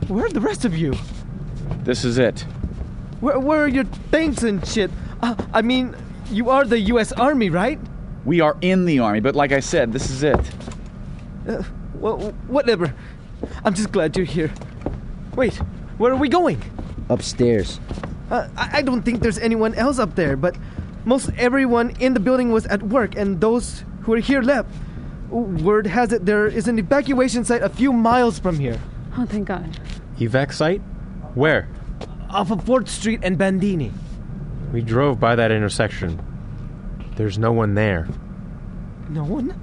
Speaker 26: where are the rest of you?
Speaker 14: This is it.
Speaker 26: Where, where are your tanks and shit? Uh, I mean, you are the U.S. Army, right?
Speaker 14: We are in the army, but like I said, this is it.
Speaker 26: Uh, well, whatever. I'm just glad you're here. Wait, where are we going?
Speaker 20: Upstairs.
Speaker 26: Uh, I I don't think there's anyone else up there, but most everyone in the building was at work, and those who are here left. Word has it there is an evacuation site a few miles from here.
Speaker 24: Oh, thank God.
Speaker 18: Evac site? Where?
Speaker 26: Off of 4th Street and Bandini.
Speaker 18: We drove by that intersection. There's no one there.
Speaker 26: No one?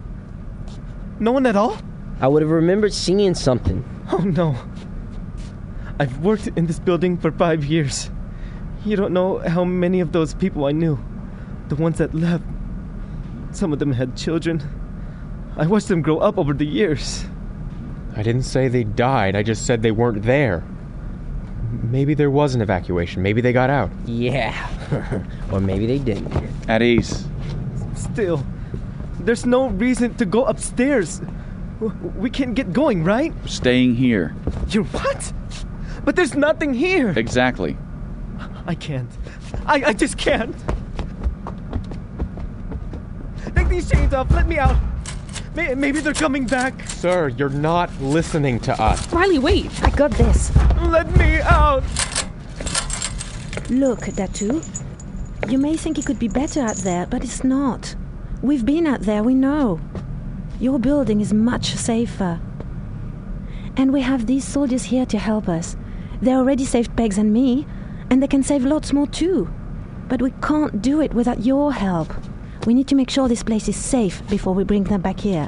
Speaker 26: No one at all?
Speaker 20: I would have remembered seeing something.
Speaker 26: Oh no. I've worked in this building for five years. You don't know how many of those people I knew. The ones that left. Some of them had children. I watched them grow up over the years.
Speaker 18: I didn't say they died, I just said they weren't there. Maybe there was an evacuation. Maybe they got out.
Speaker 20: Yeah. or maybe they didn't.
Speaker 14: At ease.
Speaker 26: Still, there's no reason to go upstairs. W- We can't get going, right?
Speaker 14: Staying here.
Speaker 26: You're what? But there's nothing here.
Speaker 14: Exactly.
Speaker 26: I can't. I, I just can't. Take these chains off. Let me out. Maybe they're coming back.
Speaker 18: Sir, you're not listening to us.
Speaker 24: Riley, wait.
Speaker 23: I got this.
Speaker 26: Let me out.
Speaker 23: Look, Datu. You may think it could be better out there, but it's not. We've been out there, we know. Your building is much safer. And we have these soldiers here to help us. They already saved Pegs and me, and they can save lots more too. But we can't do it without your help. We need to make sure this place is safe before we bring them back here.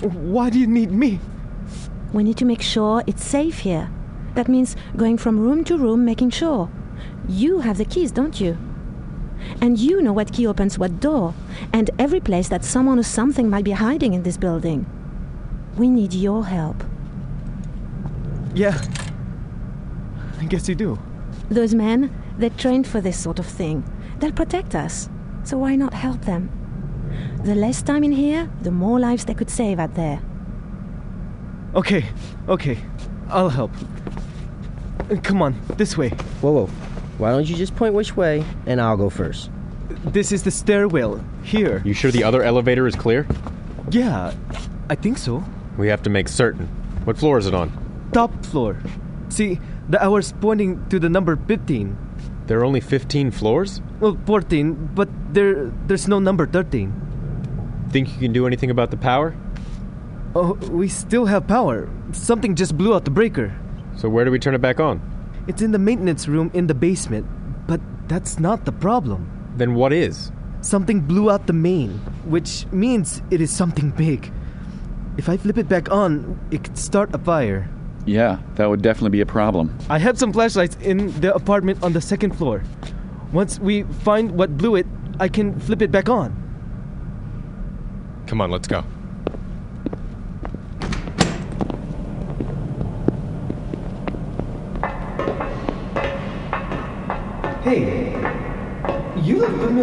Speaker 26: Why do you need me?
Speaker 23: We need to make sure it's safe here. That means going from room to room, making sure. You have the keys, don't you? And you know what key opens what door, and every place that someone or something might be hiding in this building. We need your help.
Speaker 26: Yeah. I guess you do.
Speaker 23: Those men, they're trained for this sort of thing. They'll protect us. So why not help them? The less time in here, the more lives they could save out there.
Speaker 26: Okay, okay. I'll help. Uh, Come on, this way.
Speaker 20: Whoa, whoa. Why don't you just point which way, and I'll go first?
Speaker 26: This is the stairwell. Here.
Speaker 18: You sure the other elevator is clear?
Speaker 26: Yeah, I think so.
Speaker 18: We have to make certain. What floor is it on?
Speaker 26: Top floor. See, the hour's pointing to the number 15.
Speaker 18: There are only 15 floors?
Speaker 26: Well, 14, but there there's no number 13.
Speaker 18: Think you can do anything about the power?
Speaker 26: Oh, we still have power. Something just blew out the breaker.
Speaker 18: So where do we turn it back on?
Speaker 26: It's in the maintenance room in the basement, but that's not the problem.
Speaker 18: Then what is?
Speaker 26: Something blew out the main, which means it is something big. If I flip it back on, it could start a fire.
Speaker 14: Yeah, that would definitely be a problem.
Speaker 26: I have some flashlights in the apartment on the second floor. Once we find what blew it, I can flip it back on.
Speaker 18: Come on, let's go.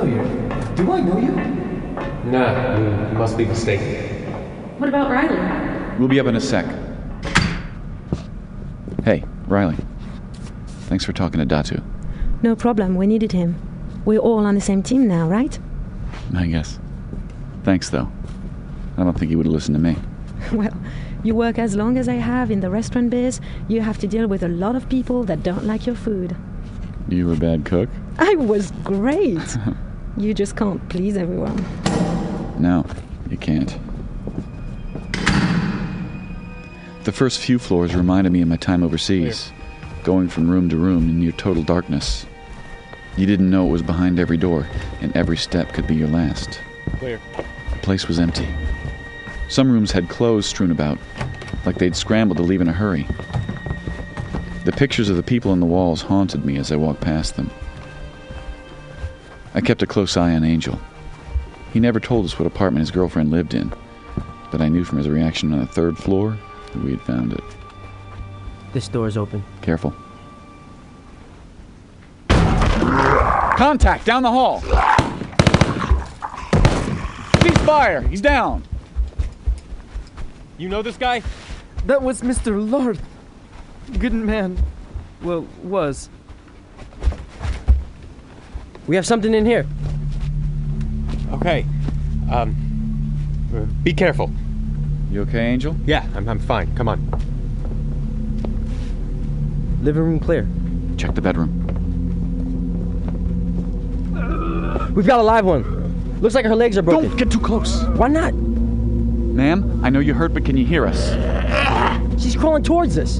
Speaker 26: Familiar. Do I know you?
Speaker 18: Nah, you must be mistaken.
Speaker 24: What about Riley?
Speaker 14: We'll be up in a sec. Hey, Riley. Thanks for talking to Datu.
Speaker 23: No problem, we needed him. We're all on the same team now, right?
Speaker 14: I guess. Thanks, though. I don't think he would listen to me.
Speaker 23: Well, you work as long as I have in the restaurant biz, you have to deal with a lot of people that don't like your food.
Speaker 14: You were a bad cook?
Speaker 23: I was great. you just can't please everyone.
Speaker 14: No, you can't. The first few floors reminded me of my time overseas, going from room to room in near total darkness. You didn't know it was behind every door, and every step could be your last.
Speaker 18: Clear.
Speaker 14: The place was empty. Some rooms had clothes strewn about, like they'd scrambled to leave in a hurry. The pictures of the people on the walls haunted me as I walked past them. I kept a close eye on Angel. He never told us what apartment his girlfriend lived in, but I knew from his reaction on the third floor that we had found it.
Speaker 20: This door is open.
Speaker 14: Careful.
Speaker 22: Contact down the hall. Cease fire. He's down.
Speaker 18: You know this guy?
Speaker 26: That was Mr. Lord. Good man. Well, was.
Speaker 20: We have something in here.
Speaker 18: Okay. Um, be careful.
Speaker 14: You okay, Angel?
Speaker 18: Yeah, I'm, I'm fine. Come on.
Speaker 20: Living room clear.
Speaker 14: Check the bedroom.
Speaker 20: We've got a live one. Looks like her legs are broken.
Speaker 14: Don't get too close.
Speaker 20: Why not?
Speaker 14: Ma'am, I know you hurt, but can you hear us?
Speaker 20: She's crawling towards us.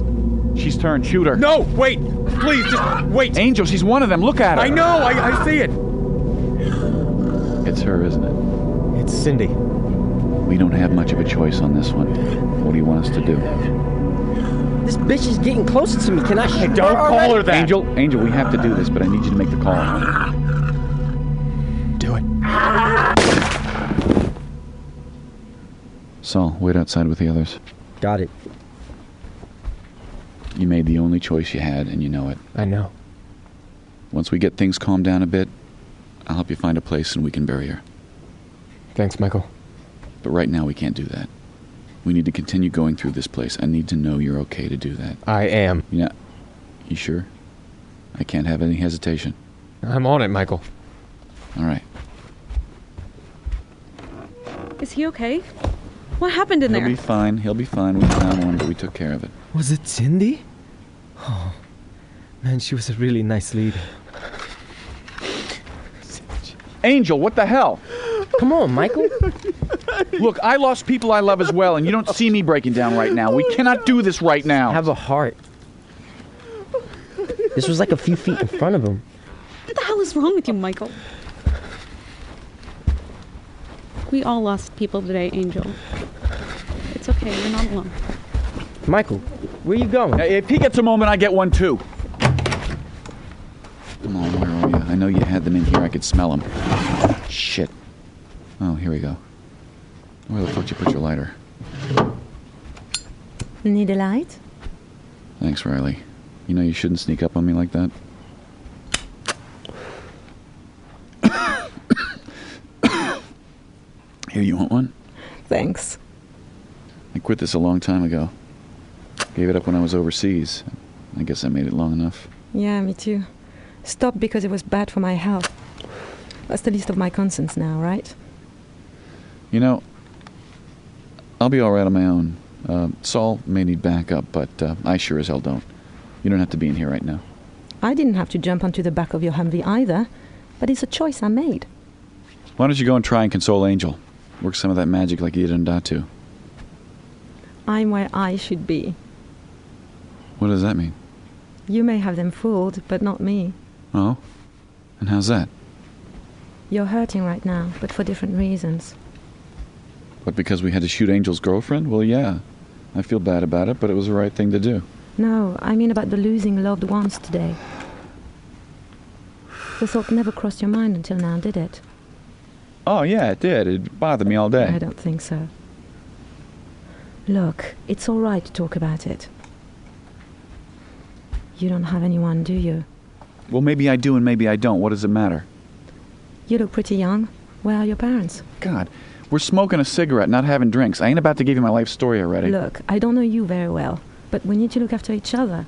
Speaker 14: She's turned. Shoot her.
Speaker 18: No, wait! Please, just wait!
Speaker 14: Angel, she's one of them. Look at her.
Speaker 18: I know, I, I see it!
Speaker 14: It's her, isn't it?
Speaker 18: It's Cindy.
Speaker 14: We don't have much of a choice on this one. What do you want us to do?
Speaker 20: This bitch is getting closer to me. Can I shoot
Speaker 18: don't
Speaker 20: her
Speaker 18: call
Speaker 20: already?
Speaker 18: her that.
Speaker 14: Angel, Angel, we have to do this, but I need you to make the call.
Speaker 18: Do it.
Speaker 14: Saul, wait outside with the others.
Speaker 20: Got it.
Speaker 14: You made the only choice you had, and you know it.
Speaker 18: I know.
Speaker 14: Once we get things calmed down a bit, I'll help you find a place and we can bury her.
Speaker 18: Thanks, Michael.
Speaker 14: But right now, we can't do that. We need to continue going through this place. I need to know you're okay to do that.
Speaker 18: I am.
Speaker 14: Yeah. You sure? I can't have any hesitation.
Speaker 18: I'm on it, Michael.
Speaker 14: All right.
Speaker 24: Is he okay? What happened in
Speaker 14: He'll
Speaker 24: there?
Speaker 14: be fine. He'll be fine. We found one, but we took care of it.
Speaker 26: Was it Cindy? Oh, man, she was a really nice lady.
Speaker 22: Angel, what the hell?
Speaker 20: Come on, Michael.
Speaker 22: Look, I lost people I love as well, and you don't see me breaking down right now. We cannot do this right now.
Speaker 20: Have a heart. This was like a few feet in front of him.
Speaker 24: What the hell is wrong with you, Michael? We all lost people today, Angel. It's okay, you're not alone.
Speaker 20: Michael, where you going?
Speaker 22: If he gets a moment, I get one too.
Speaker 14: Come on, where are you? I know you had them in here. I could smell them. Shit. Oh, here we go. Where the fuck did you put your lighter?
Speaker 23: Need a light?
Speaker 14: Thanks, Riley. You know you shouldn't sneak up on me like that. Here, you want one?
Speaker 23: Thanks.
Speaker 14: I quit this a long time ago. Gave it up when I was overseas. I guess I made it long enough.
Speaker 23: Yeah, me too. Stopped because it was bad for my health. That's the least of my concerns now, right?
Speaker 14: You know, I'll be alright on my own. Uh, Saul may need backup, but uh, I sure as hell don't. You don't have to be in here right now.
Speaker 23: I didn't have to jump onto the back of your Humvee either, but it's a choice I made.
Speaker 14: Why don't you go and try and console Angel? Work some of that magic like you did in Datu.
Speaker 23: I'm where I should be.
Speaker 14: What does that mean?
Speaker 23: You may have them fooled, but not me.
Speaker 14: Oh? And how's that?
Speaker 23: You're hurting right now, but for different reasons.
Speaker 14: But because we had to shoot Angel's girlfriend? Well, yeah. I feel bad about it, but it was the right thing to do.
Speaker 23: No, I mean about the losing loved ones today. The thought never crossed your mind until now, did it?
Speaker 14: Oh, yeah, it did. It bothered me all day.
Speaker 23: I don't think so. Look, it's all right to talk about it. You don't have anyone, do you?
Speaker 14: Well, maybe I do and maybe I don't. What does it matter?
Speaker 23: You look pretty young. Where are your parents?
Speaker 14: God, we're smoking a cigarette, not having drinks. I ain't about to give you my life story already.
Speaker 23: Look, I don't know you very well, but we need to look after each other.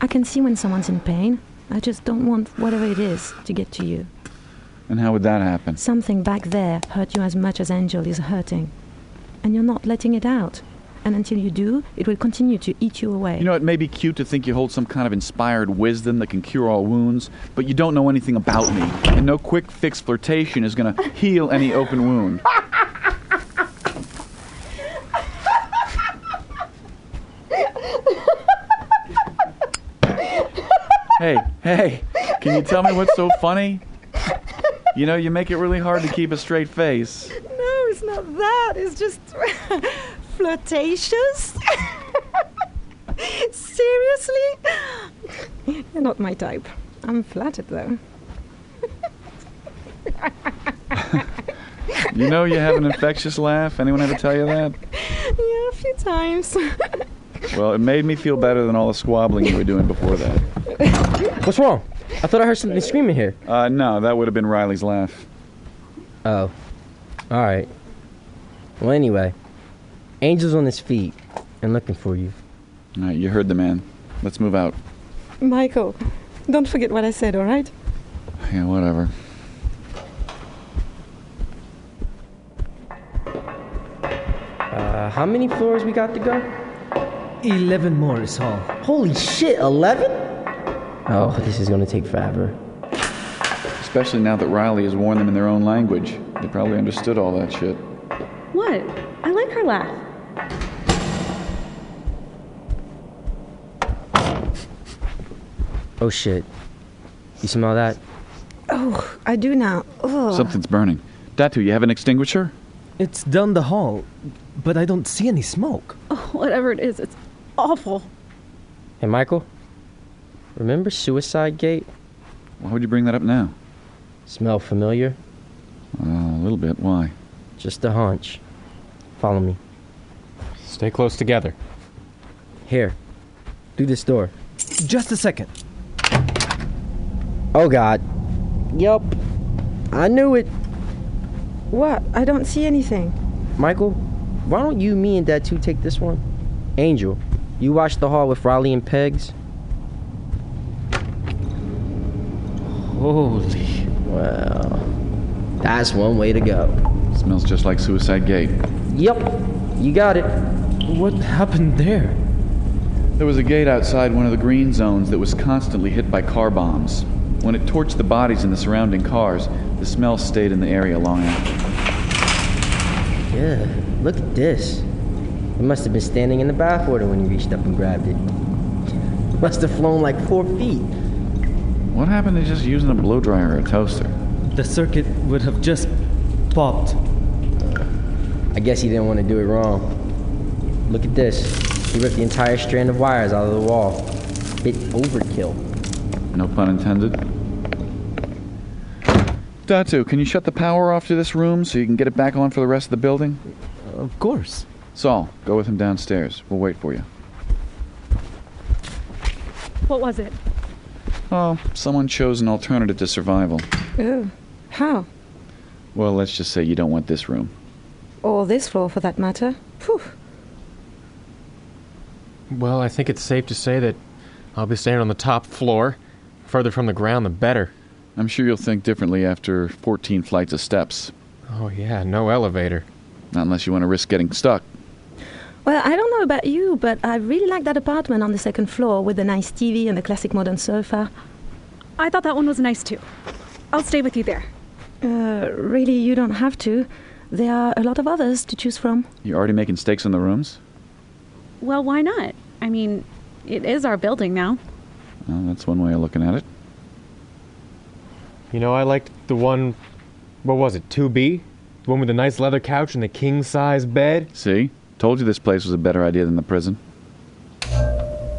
Speaker 23: I can see when someone's in pain. I just don't want whatever it is to get to you.
Speaker 14: And how would that happen?
Speaker 23: Something back there hurt you as much as Angel is hurting. And you're not letting it out. And until you do, it will continue to eat you away.
Speaker 14: You know, it may be cute to think you hold some kind of inspired wisdom that can cure all wounds, but you don't know anything about me. And no quick fix flirtation is going to heal any open wound. Hey, hey, can you tell me what's so funny? You know, you make it really hard to keep a straight face.
Speaker 23: No, it's not that. It's just flirtatious. Seriously? You're not my type. I'm flattered though.
Speaker 14: You know you have an infectious laugh. Anyone ever tell you that?
Speaker 23: yeah, a few times.
Speaker 14: Well, it made me feel better than all the squabbling you were doing before that.
Speaker 20: What's wrong? I thought I heard something screaming here.
Speaker 14: Uh, no, that would have been Riley's laugh.
Speaker 20: Oh. Alright. Well, anyway. Angel's on his feet and looking for you.
Speaker 14: All right, you heard the man. Let's move out.
Speaker 23: Michael, don't forget what I said, all right?
Speaker 14: Yeah, whatever.
Speaker 20: Uh, how many floors we got to go?
Speaker 26: 11 more is all.
Speaker 20: Holy shit, 11? Oh, this is gonna take forever.
Speaker 14: Especially now that Riley has warned them in their own language. They probably understood all that shit.
Speaker 24: What? I like her laugh.
Speaker 20: Oh shit. You smell that?
Speaker 23: Oh, I do now. Ugh.
Speaker 14: Something's burning. Datu, you have an extinguisher?
Speaker 26: It's down the hall, but I don't see any smoke.
Speaker 24: Oh, whatever it is, it's awful.
Speaker 20: Hey, Michael? Remember Suicide Gate?
Speaker 14: Why would you bring that up now?
Speaker 20: Smell familiar?
Speaker 14: Uh, a little bit. Why?
Speaker 20: Just a hunch. Follow me.
Speaker 18: Stay close together.
Speaker 20: Here. Through this door.
Speaker 26: Just a second.
Speaker 20: Oh god. Yup. I knew it.
Speaker 23: What? I don't see anything.
Speaker 20: Michael, why don't you, me, and Datu take this one? Angel, you watch the hall with Riley and Pegs.
Speaker 26: Holy.
Speaker 20: Well, that's one way to go.
Speaker 14: Smells just like Suicide Gate.
Speaker 20: Yep. You got it.
Speaker 26: What happened there?
Speaker 14: There was a gate outside one of the green zones that was constantly hit by car bombs. When it torched the bodies in the surrounding cars, the smell stayed in the area long after.
Speaker 20: Yeah, look at this. It must have been standing in the bathwater when you reached up and grabbed it. Must have flown like four feet.
Speaker 14: What happened to just using a blow dryer or a toaster?
Speaker 26: The circuit would have just popped.
Speaker 20: I guess he didn't want to do it wrong. Look at this. He ripped the entire strand of wires out of the wall. Bit overkill.
Speaker 14: No pun intended. Datu, can you shut the power off to this room so you can get it back on for the rest of the building?
Speaker 26: Of course.
Speaker 14: Saul, go with him downstairs. We'll wait for you.
Speaker 24: What was it?
Speaker 14: Oh, someone chose an alternative to survival.
Speaker 23: Oh. How?
Speaker 14: Well, let's just say you don't want this room.
Speaker 23: Or this floor, for that matter. Phew.
Speaker 18: Well, I think it's safe to say that I'll be staying on the top floor. Further from the ground, the better.
Speaker 14: I'm sure you'll think differently after 14 flights of steps.
Speaker 18: Oh, yeah, no elevator.
Speaker 14: Not unless you want to risk getting stuck.
Speaker 23: Well, I don't know about you, but I really like that apartment on the second floor with the nice TV and the classic modern sofa.
Speaker 24: I thought that one was nice too. I'll stay with you there.
Speaker 23: Uh, really, you don't have to. There are a lot of others to choose from.
Speaker 14: You're already making stakes on the rooms?
Speaker 24: Well, why not? I mean, it is our building now.
Speaker 14: Well, that's one way of looking at it.
Speaker 18: You know, I liked the one. What was it? 2B? The one with the nice leather couch and the king size bed?
Speaker 14: See? Told you this place was a better idea than the prison.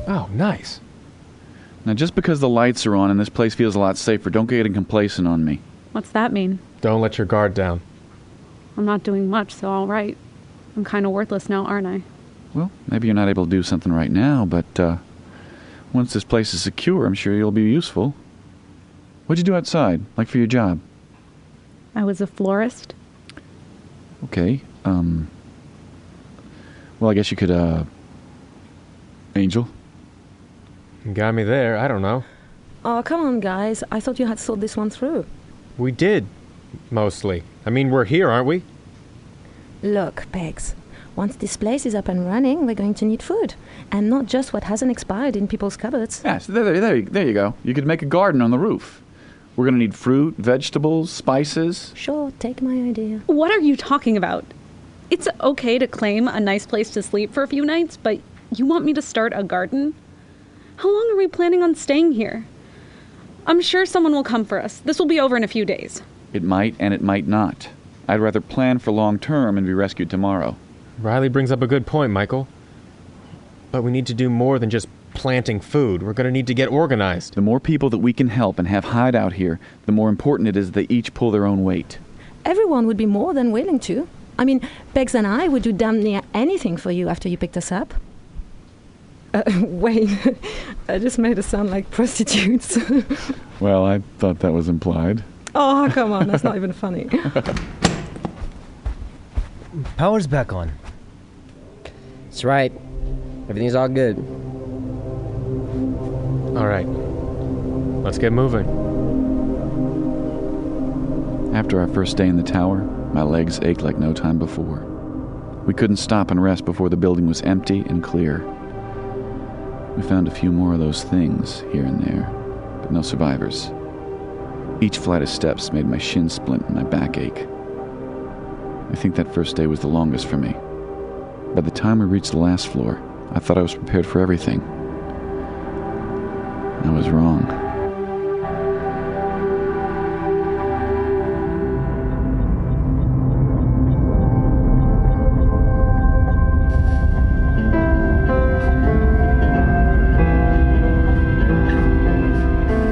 Speaker 18: Oh, nice.
Speaker 14: Now, just because the lights are on and this place feels a lot safer, don't get getting complacent on me.
Speaker 24: What's that mean?
Speaker 18: Don't let your guard down.
Speaker 24: I'm not doing much, so all right. I'm kind of worthless now, aren't I?
Speaker 14: Well, maybe you're not able to do something right now, but uh, once this place is secure, I'm sure you'll be useful. What'd you do outside, like for your job?
Speaker 24: I was a florist.
Speaker 14: Okay, um. Well, I guess you could, uh. Angel?
Speaker 18: Got me there, I don't know.
Speaker 23: Oh, come on, guys. I thought you had thought this one through.
Speaker 18: We did. Mostly. I mean, we're here, aren't we?
Speaker 23: Look, Pegs. Once this place is up and running, we're going to need food. And not just what hasn't expired in people's cupboards.
Speaker 14: Yes, there, there, there, you- there you go. You could make a garden on the roof. We're gonna need fruit, vegetables, spices.
Speaker 23: Sure, take my idea.
Speaker 24: What are you talking about? It's okay to claim a nice place to sleep for a few nights, but you want me to start a garden? How long are we planning on staying here? I'm sure someone will come for us. This will be over in a few days.
Speaker 14: It might and it might not. I'd rather plan for long term and be rescued tomorrow.
Speaker 18: Riley brings up a good point, Michael. But we need to do more than just planting food. We're going to need to get organized.
Speaker 14: The more people that we can help and have hide out here, the more important it is they each pull their own weight.
Speaker 23: Everyone would be more than willing to. I mean, Bex and I would do damn near anything for you after you picked us up. Uh, wait, I just made us sound like prostitutes.
Speaker 14: Well, I thought that was implied.
Speaker 23: oh, come on, that's not even funny.
Speaker 26: Power's back on.
Speaker 20: That's right. Everything's all good.
Speaker 18: All right. Let's get moving.
Speaker 14: After our first day in the tower, my legs ached like no time before. We couldn't stop and rest before the building was empty and clear. We found a few more of those things here and there, but no survivors. Each flight of steps made my shin splint and my back ache. I think that first day was the longest for me. By the time we reached the last floor, I thought I was prepared for everything. I was wrong.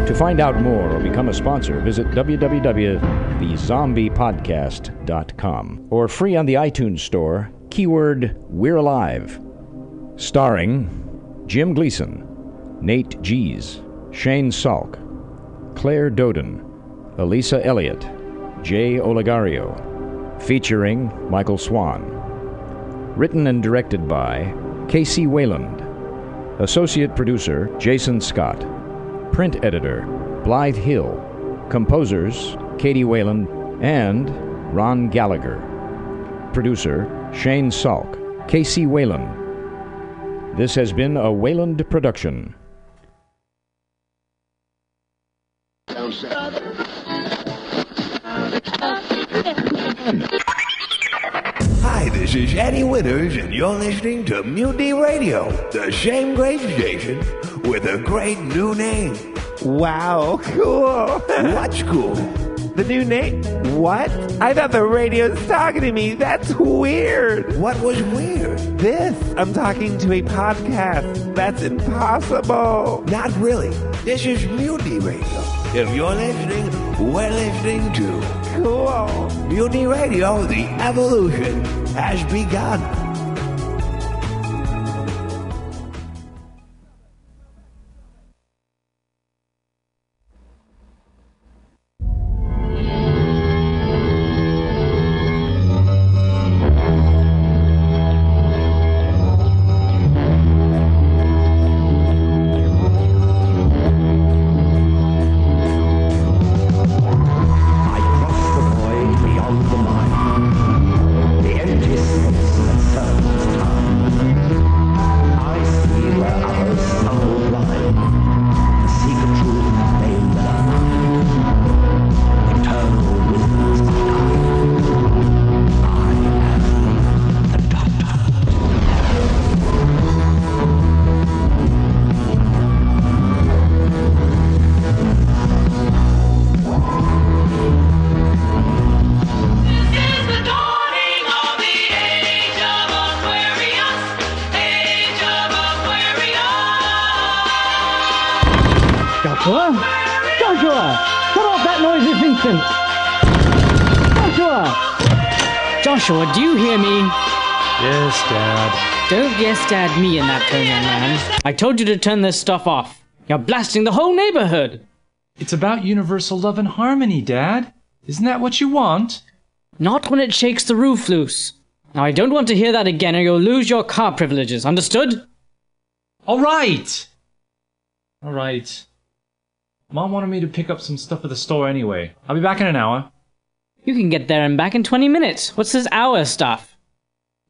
Speaker 13: To find out more or become a sponsor, visit www.thezombiepodcast.com or free on the iTunes Store, keyword We're Alive. Starring Jim Gleason, Nate Gies, Shane Salk, Claire Dodin, Elisa Elliott, Jay Olegario. Featuring Michael Swan. Written and directed by KC Wayland. Associate producer Jason Scott. Print editor Blythe Hill. Composers Katie Wayland and Ron Gallagher. Producer Shane Salk. KC Wayland. This has been a Wayland production.
Speaker 3: Hi, this is Eddie Winters, and you're listening to Mutiny Radio, the same great station with a great new name.
Speaker 10: Wow, cool.
Speaker 3: What's cool?
Speaker 10: The new name? What? I thought the radio's talking to me. That's weird.
Speaker 3: What was weird?
Speaker 10: This. I'm talking to a podcast. That's impossible.
Speaker 3: Not really. This is Mutiny Radio. If you're listening, we're listening too.
Speaker 10: Cool.
Speaker 3: Mutiny Radio, the evolution has begun.
Speaker 27: Joshua? Joshua! Cut off that noise this instant! Joshua!
Speaker 28: Joshua, do you hear me?
Speaker 29: Yes, Dad.
Speaker 28: Don't yes dad me in that tone, young man. I told you to turn this stuff off. You're blasting the whole neighborhood.
Speaker 29: It's about universal love and harmony, Dad. Isn't that what you want?
Speaker 28: Not when it shakes the roof loose. Now, I don't want to hear that again or you'll lose your car privileges. Understood?
Speaker 29: All right. All right. Mom wanted me to pick up some stuff at the store anyway. I'll be back in an hour.
Speaker 28: You can get there and back in 20 minutes. What's this hour stuff?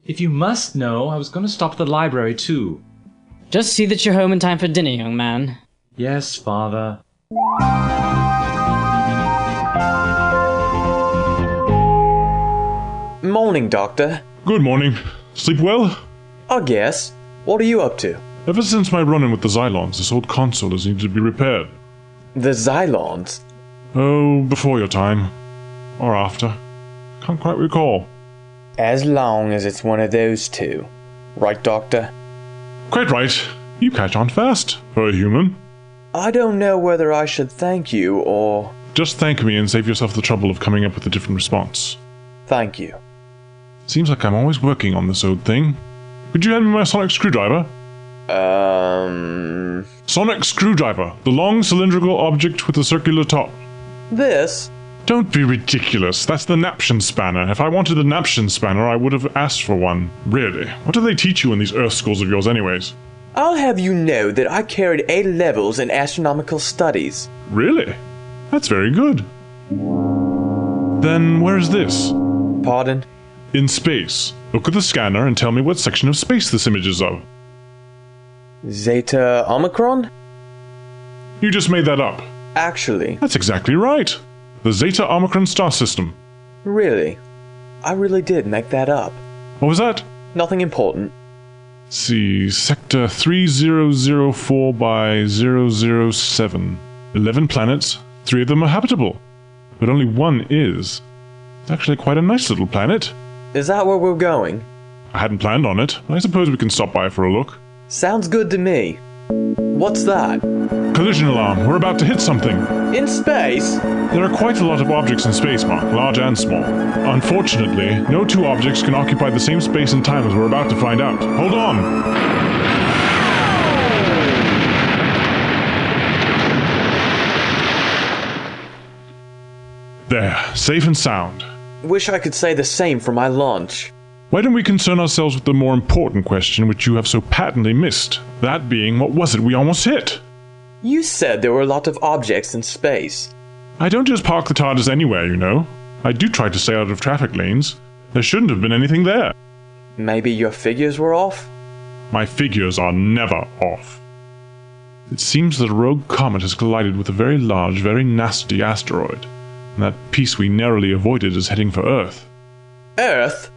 Speaker 29: If you must know, I was going to stop at the library too.
Speaker 28: Just see that you're home in time for dinner, young man.
Speaker 29: Yes, Father.
Speaker 30: Morning, Doctor.
Speaker 31: Good morning. Sleep well?
Speaker 30: I guess. What are you up to?
Speaker 31: Ever since my run in with the Xylons, this old console has needed to be repaired.
Speaker 30: The Xylons?
Speaker 31: Oh, before your time. Or after. Can't quite recall.
Speaker 30: As long as it's one of those two. Right, Doctor?
Speaker 31: Quite right. You catch on fast for a human.
Speaker 30: I don't know whether I should thank you or.
Speaker 31: Just thank me and save yourself the trouble of coming up with a different response.
Speaker 30: Thank you.
Speaker 31: Seems like I'm always working on this old thing. Could you hand me my sonic screwdriver?
Speaker 30: Um.
Speaker 31: Sonic screwdriver, the long cylindrical object with the circular top.
Speaker 30: This?
Speaker 31: Don't be ridiculous. That's the naption spanner. If I wanted a naption spanner, I would have asked for one. Really? What do they teach you in these Earth schools of yours, anyways?
Speaker 30: I'll have you know that I carried A levels in astronomical studies.
Speaker 31: Really? That's very good. Then where's this?
Speaker 30: Pardon?
Speaker 31: In space. Look at the scanner and tell me what section of space this image is of.
Speaker 30: Zeta Omicron?
Speaker 31: You just made that up.
Speaker 30: Actually.
Speaker 31: That's exactly right. The Zeta Omicron star system.
Speaker 30: Really? I really did make that up.
Speaker 31: What was that?
Speaker 30: Nothing important.
Speaker 31: Let's see, sector 3004 by 007. 11 planets, three of them are habitable, but only one is. It's actually quite a nice little planet.
Speaker 30: Is that where we're going?
Speaker 31: I hadn't planned on it, but I suppose we can stop by for a look.
Speaker 30: Sounds good to me. What's that?
Speaker 31: Collision alarm, we're about to hit something.
Speaker 30: In space?
Speaker 31: There are quite a lot of objects in space, Mark, large and small. Unfortunately, no two objects can occupy the same space and time as we're about to find out. Hold on! There, safe and sound.
Speaker 30: Wish I could say the same for my launch.
Speaker 31: Why don't we concern ourselves with the more important question which you have so patently missed? That being, what was it we almost hit?
Speaker 30: You said there were a lot of objects in space.
Speaker 31: I don't just park the TARDIS anywhere, you know. I do try to stay out of traffic lanes. There shouldn't have been anything there.
Speaker 30: Maybe your figures were off?
Speaker 31: My figures are never off. It seems that a rogue comet has collided with a very large, very nasty asteroid, and that piece we narrowly avoided is heading for Earth.
Speaker 30: Earth?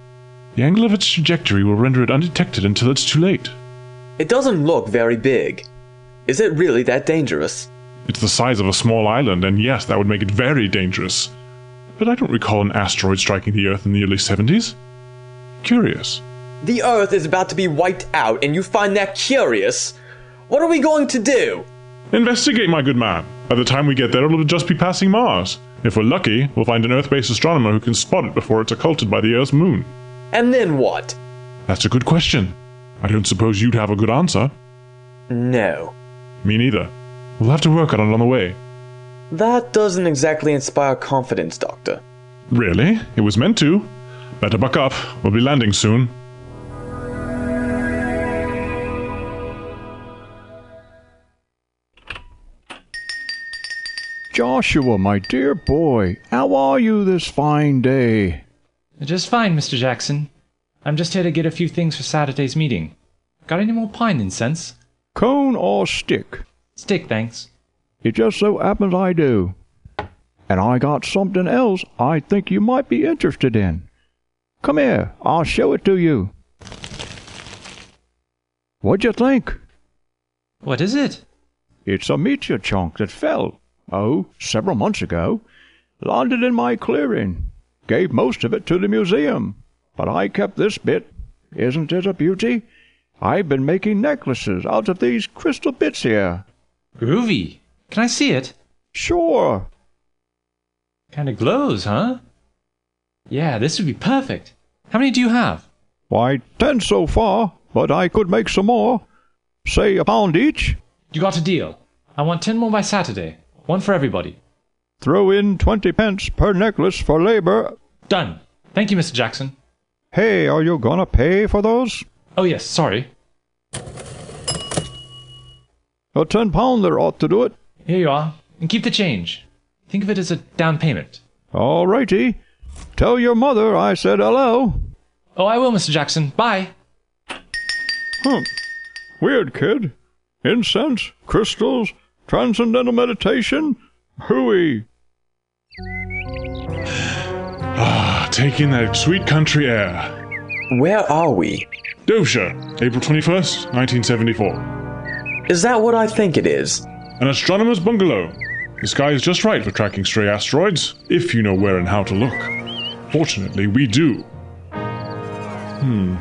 Speaker 31: The angle of its trajectory will render it undetected until it's too late.
Speaker 30: It doesn't look very big. Is it really that dangerous?
Speaker 31: It's the size of a small island, and yes, that would make it very dangerous. But I don't recall an asteroid striking the Earth in the early 70s. Curious.
Speaker 30: The Earth is about to be wiped out, and you find that curious? What are we going to do?
Speaker 31: Investigate, my good man. By the time we get there, it'll just be passing Mars. If we're lucky, we'll find an Earth based astronomer who can spot it before it's occulted by the Earth's moon.
Speaker 30: And then what?
Speaker 31: That's a good question. I don't suppose you'd have a good answer.
Speaker 30: No.
Speaker 31: Me neither. We'll have to work on it on the way.
Speaker 30: That doesn't exactly inspire confidence, Doctor.
Speaker 31: Really? It was meant to. Better buck up. We'll be landing soon.
Speaker 32: Joshua, my dear boy, how are you this fine day?
Speaker 29: Just fine, Mr. Jackson. I'm just here to get a few things for Saturday's meeting. Got any more pine incense?
Speaker 32: Cone or stick?
Speaker 29: Stick, thanks.
Speaker 32: It just so happens I do. And I got something else I think you might be interested in. Come here, I'll show it to you. What'd you think?
Speaker 29: What is it?
Speaker 32: It's a meteor chunk that fell, oh, several months ago. Landed in my clearing. Gave most of it to the museum. But I kept this bit. Isn't it a beauty? I've been making necklaces out of these crystal bits here.
Speaker 29: Groovy. Can I see it?
Speaker 32: Sure.
Speaker 29: Kinda glows, huh? Yeah, this would be perfect. How many do you have?
Speaker 32: Why, ten so far, but I could make some more. Say a pound each.
Speaker 29: You got a deal. I want ten more by Saturday. One for everybody.
Speaker 32: Throw in twenty pence per necklace for labor.
Speaker 29: Done. Thank you, Mr. Jackson.
Speaker 32: Hey, are you gonna pay for those?
Speaker 29: Oh, yes, sorry.
Speaker 32: A ten pounder ought to do it.
Speaker 29: Here you are. And keep the change. Think of it as a down payment.
Speaker 32: All righty. Tell your mother I said hello.
Speaker 29: Oh, I will, Mr. Jackson. Bye.
Speaker 32: Huh. Weird kid. Incense, crystals, transcendental meditation. Hooey.
Speaker 31: Ah, take in that sweet country air.
Speaker 30: Where are we?
Speaker 31: Doveshire, April 21st, 1974.
Speaker 30: Is that what I think it is?
Speaker 31: An astronomer's bungalow. The sky is just right for tracking stray asteroids, if you know where and how to look. Fortunately, we do. Hmm.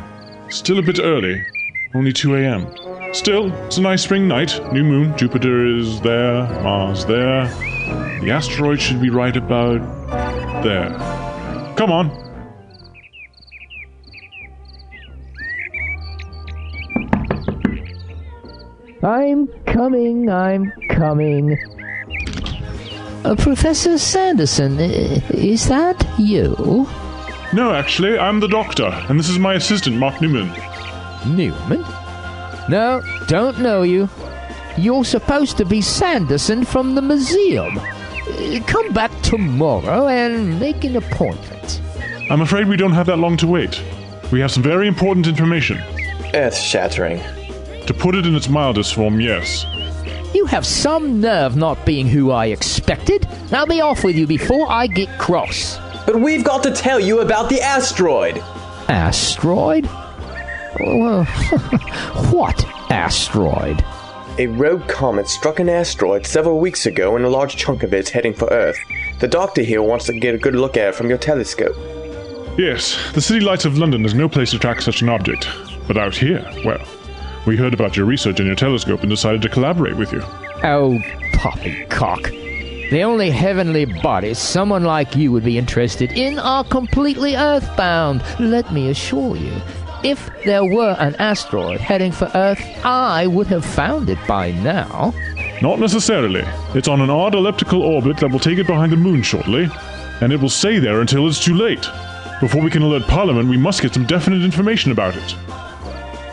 Speaker 31: Still a bit early. Only 2 a.m. Still, it's a nice spring night. New moon, Jupiter is there, Mars there. The asteroid should be right about there. Come on.
Speaker 10: I'm coming, I'm coming. Uh, Professor Sanderson, is that you?
Speaker 31: No, actually, I'm the doctor, and this is my assistant, Mark Newman.
Speaker 10: Newman? No, don't know you. You're supposed to be Sanderson from the museum. Come back tomorrow and make an appointment.
Speaker 31: I'm afraid we don't have that long to wait. We have some very important information.
Speaker 30: Earth shattering.
Speaker 31: To put it in its mildest form, yes.
Speaker 10: You have some nerve not being who I expected. I'll be off with you before I get cross.
Speaker 30: But we've got to tell you about the asteroid.
Speaker 10: Asteroid? Well, what asteroid?
Speaker 30: A rogue comet struck an asteroid several weeks ago, and a large chunk of it's heading for Earth. The doctor here wants to get a good look at it from your telescope.
Speaker 31: Yes, the city lights of London is no place to track such an object. But out here, well, we heard about your research and your telescope and decided to collaborate with you.
Speaker 10: Oh, poppycock. The only heavenly bodies someone like you would be interested in are completely earthbound, let me assure you. If there were an asteroid heading for Earth, I would have found it by now.
Speaker 31: Not necessarily. It's on an odd elliptical orbit that will take it behind the moon shortly, and it will stay there until it's too late. Before we can alert Parliament, we must get some definite information about it.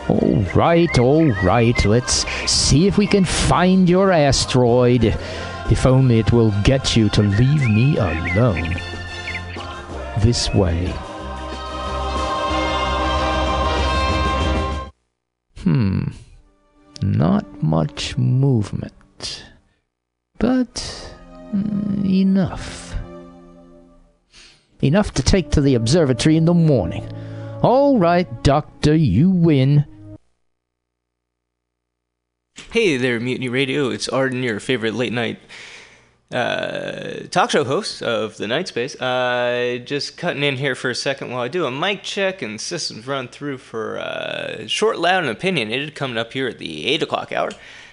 Speaker 10: All right, all right, let's see if we can find your asteroid. If only it will get you to leave me alone. This way. Hmm. Not much movement. But mm, enough. Enough to take to the observatory in the morning. All right, Doctor, you win.
Speaker 33: Hey there, Mutiny Radio. It's Arden, your favorite late night uh, talk show host of the Night Space. Uh, just cutting in here for a second while I do a mic check and systems run through for uh, short, loud, and opinionated coming up here at the 8 o'clock hour.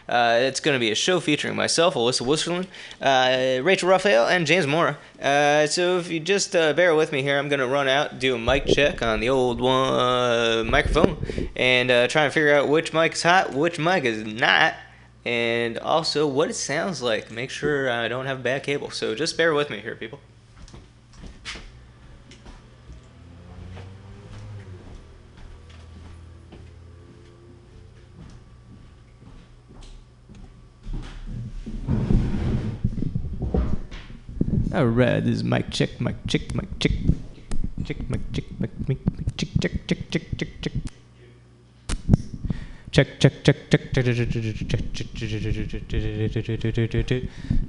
Speaker 33: Uh, it's going to be a show featuring myself, Alyssa Wisterlin, uh, Rachel Raphael, and James Mora. Uh, so if you just uh, bear with me here, I'm going to run out, do a mic check on the old one uh, microphone, and uh, try and figure out which mic is hot, which mic is not, and also what it sounds like. Make sure I don't have bad cable. So just bear with me here, people. All right, this is mic check, mic check, mic check, check, mic check, mic mic mic check, check, check, check, check, check. Check, check, check,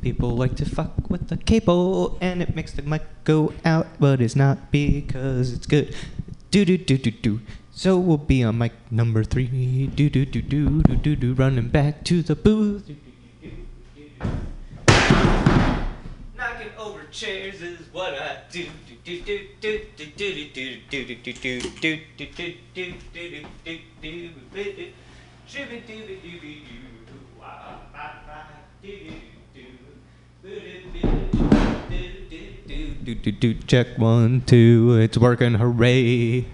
Speaker 33: People like to fuck with the cable and it makes the mic go out, but it's not because it's good. Do do do do do. So we'll be on mic number three. Do do do do do do do. Running back to the booth. Knocking over chairs is what I do. Do do do do do do do do do do do do do do do do do do. Shibby dibby dibby doo. Do do do check one two. It's working. Hooray!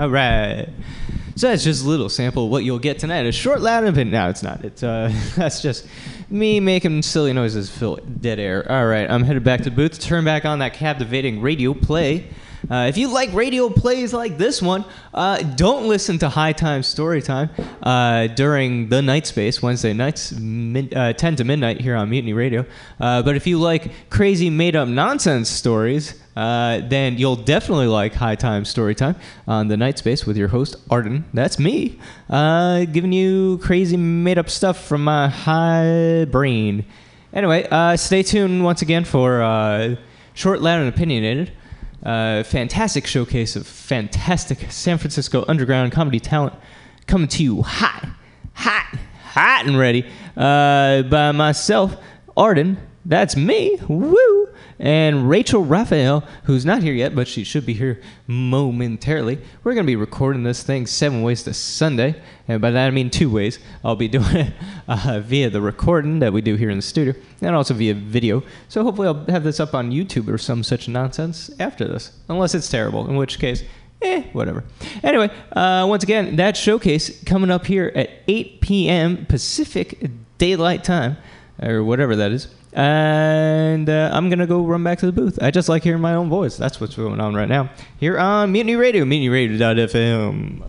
Speaker 33: All right. So that's just a little sample of what you'll get tonight. A short, loud, and no, it's not. It's uh, that's just me making silly noises fill dead air. All right, I'm headed back to the booth to turn back on that captivating radio play. Uh, if you like radio plays like this one, uh, don't listen to High Time Story Time uh, during the night space, Wednesday nights, mid, uh, 10 to midnight here on Mutiny Radio. Uh, but if you like crazy made up nonsense stories, uh, then you'll definitely like High Time Story Time on the night space with your host, Arden. That's me, giving you crazy made up stuff from my high brain. Anyway, stay tuned once again for Short, Loud, and Opinionated. Uh, fantastic showcase of fantastic San Francisco underground comedy talent coming to you hot, hot, hot and ready uh, by myself, Arden. That's me. Woo!
Speaker 34: And Rachel Raphael, who's not here yet, but she should be here momentarily. We're going to be recording this thing seven ways to Sunday, and by that I mean two ways. I'll be doing it uh, via the recording that we do here in the studio, and also via video. So hopefully I'll have this up on YouTube or some such nonsense after this, unless it's terrible, in which case eh, whatever. Anyway, uh, once again, that showcase coming up here at 8 p.m. Pacific Daylight Time, or whatever that is. And uh, I'm going to go run back to the booth. I just like hearing my own voice. That's what's going on right now. Here on Mutiny Radio, mutinyradio.fm.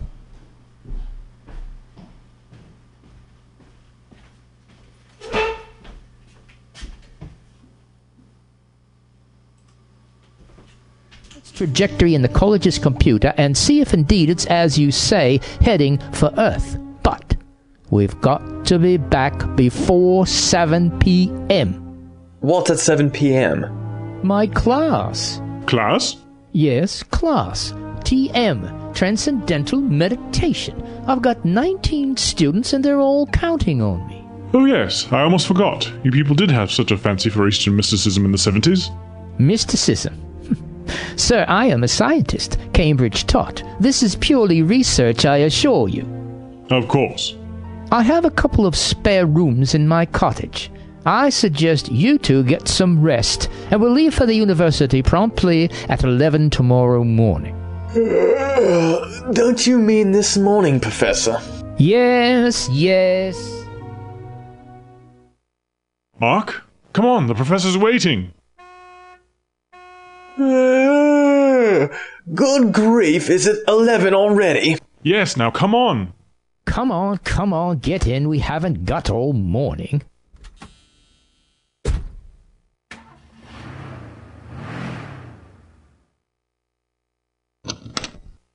Speaker 10: trajectory in the college's computer and see if indeed it's as you say, heading for Earth. But we've got to be back before 7 p.m.
Speaker 30: What's at 7 p.m.?
Speaker 10: My class.
Speaker 31: Class?
Speaker 10: Yes, class. TM, Transcendental Meditation. I've got 19 students and they're all counting on me.
Speaker 31: Oh, yes, I almost forgot. You people did have such a fancy for Eastern mysticism in the 70s.
Speaker 10: Mysticism? Sir, I am a scientist, Cambridge taught. This is purely research, I assure you.
Speaker 31: Of course.
Speaker 10: I have a couple of spare rooms in my cottage. I suggest you two get some rest, and we'll leave for the university promptly at 11 tomorrow morning.
Speaker 30: Uh, don't you mean this morning, Professor?
Speaker 10: Yes, yes.
Speaker 31: Mark? Come on, the professor's waiting.
Speaker 30: Uh, good grief, is it 11 already?
Speaker 31: Yes, now come on.
Speaker 10: Come on, come on, get in. We haven't got all morning.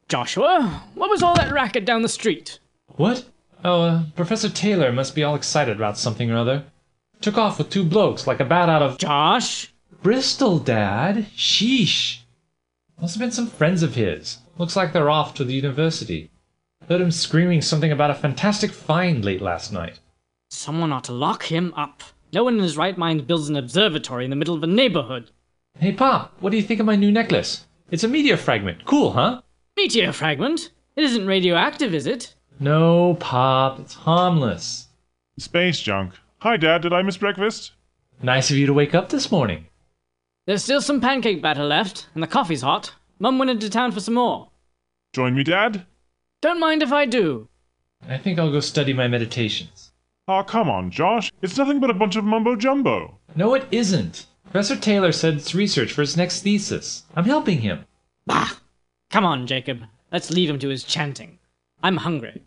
Speaker 28: Joshua, what was all that racket down the street?
Speaker 29: What? Oh, uh, Professor Taylor must be all excited about something or other. Took off with two blokes like a bat out of.
Speaker 28: Josh?
Speaker 29: Bristol, Dad. Sheesh. Must have been some friends of his. Looks like they're off to the university. Heard him screaming something about a fantastic find late last night.
Speaker 28: Someone ought to lock him up. No one in his right mind builds an observatory in the middle of a neighborhood.
Speaker 29: Hey, Pop, what do you think of my new necklace? It's a meteor fragment. Cool, huh?
Speaker 28: Meteor fragment? It isn't radioactive, is it?
Speaker 29: No, Pop, it's harmless.
Speaker 31: Space junk. Hi, Dad, did I miss breakfast?
Speaker 29: Nice of you to wake up this morning.
Speaker 28: There's still some pancake batter left, and the coffee's hot. Mum went into town for some more.
Speaker 31: Join me, Dad?
Speaker 28: Don't mind if I do.
Speaker 29: I think I'll go study my meditations.
Speaker 31: Aw, oh, come on, Josh. It's nothing but a bunch of mumbo jumbo.
Speaker 29: No, it isn't. Professor Taylor said it's research for his next thesis. I'm helping him.
Speaker 28: Bah! Come on, Jacob. Let's leave him to his chanting. I'm hungry.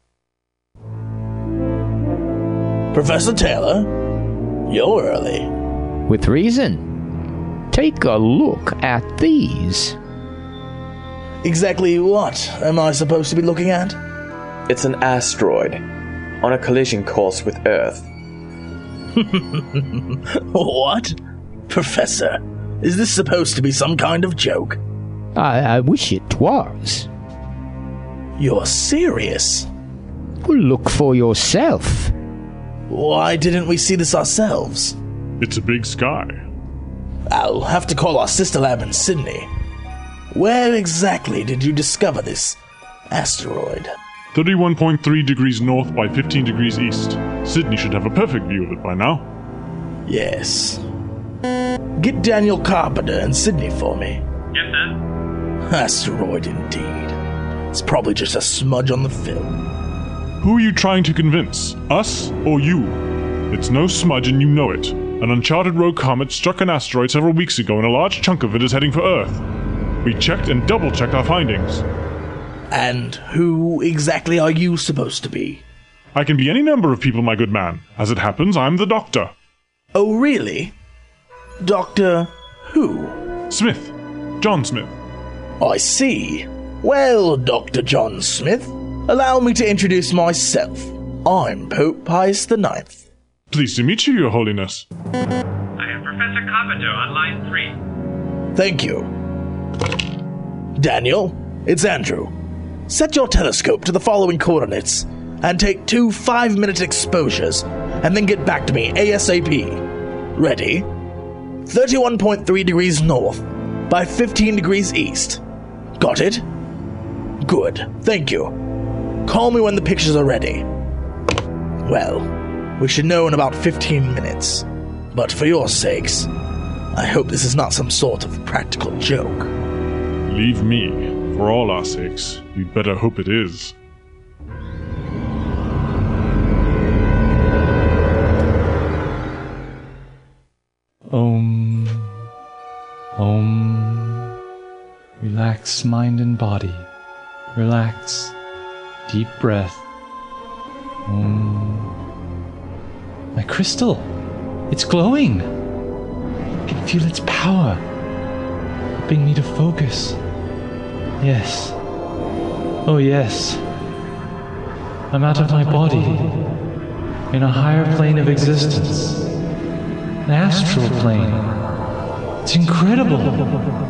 Speaker 35: Professor Taylor, you're early.
Speaker 10: With reason. Take a look at these.
Speaker 35: Exactly what am I supposed to be looking at?
Speaker 30: It's an asteroid on a collision course with Earth.
Speaker 35: what? Professor, is this supposed to be some kind of joke?
Speaker 10: I, I wish it was.
Speaker 35: You're serious?
Speaker 10: Well, look for yourself.
Speaker 35: Why didn't we see this ourselves?
Speaker 31: It's a big sky.
Speaker 35: I'll have to call our sister lab in Sydney. Where exactly did you discover this asteroid?
Speaker 31: 31.3 degrees north by 15 degrees east. Sydney should have a perfect view of it by now.
Speaker 35: Yes. Get Daniel Carpenter in Sydney for me.
Speaker 36: Yes, sir.
Speaker 35: Asteroid indeed. It's probably just a smudge on the film.
Speaker 31: Who are you trying to convince? Us or you? It's no smudge and you know it. An uncharted rogue comet struck an asteroid several weeks ago and a large chunk of it is heading for Earth. We checked and double checked our findings.
Speaker 35: And who exactly are you supposed to be?
Speaker 31: I can be any number of people, my good man. As it happens, I'm the doctor.
Speaker 35: Oh, really? Doctor who?
Speaker 31: Smith. John Smith.
Speaker 35: I see. Well, Dr. John Smith, allow me to introduce myself. I'm Pope Pius IX.
Speaker 31: Pleased to meet you, Your Holiness.
Speaker 36: I am Professor Carpenter on line three.
Speaker 35: Thank you. Daniel, it's Andrew. Set your telescope to the following coordinates and take two five minute exposures, and then get back to me ASAP. Ready? 31.3 degrees north by 15 degrees east. Got it? Good, thank you. Call me when the pictures are ready. Well, we should know in about 15 minutes. But for your sakes, I hope this is not some sort of practical joke.
Speaker 37: Leave me. For all our sakes, you'd better hope it is.
Speaker 29: Relax mind and body. Relax. Deep breath. Om. My crystal. It's glowing. I can feel its power. Helping me to focus. Yes. Oh, yes. I'm out of my body. In a higher plane of existence. An astral plane. It's incredible.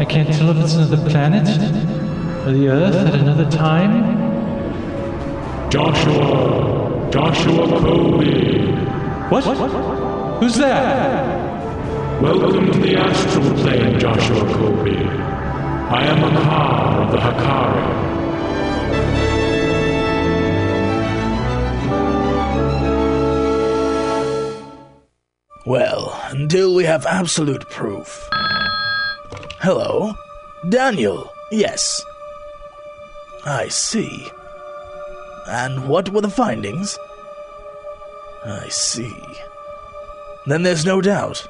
Speaker 29: I can't tell if it's another planet or the Earth at another time.
Speaker 37: Joshua! Joshua Colby!
Speaker 29: What? Who's that?
Speaker 37: Welcome to the astral plane, Joshua Colby. I am Makar of the Hakari.
Speaker 35: Well, until we have absolute proof. Hello? Daniel, yes. I see. And what were the findings? I see. Then there's no doubt.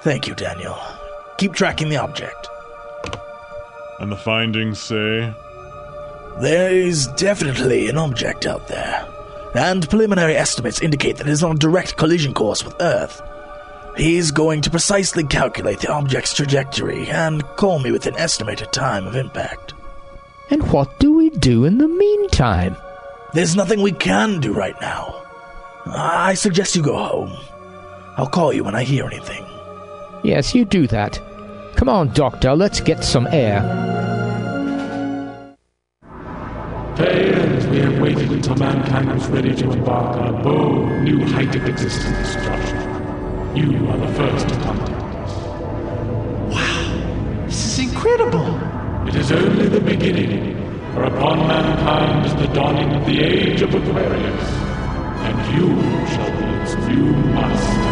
Speaker 35: Thank you, Daniel. Keep tracking the object.
Speaker 37: And the findings say?
Speaker 35: There is definitely an object out there, and preliminary estimates indicate that it is on a direct collision course with Earth. He's going to precisely calculate the object's trajectory and call me with an estimated time of impact.
Speaker 10: And what do we do in the meantime?
Speaker 35: There's nothing we can do right now. I suggest you go home. I'll call you when I hear anything.
Speaker 10: Yes, you do that. Come on, Doctor, let's get some air.
Speaker 37: Players, we have waited until mankind was ready to embark on a bold new height of existence, Joshua. You are the first to contact us.
Speaker 29: This is incredible.
Speaker 37: It is only the beginning, for upon mankind is the dawning of the age of Aquarius, and you shall be its new master.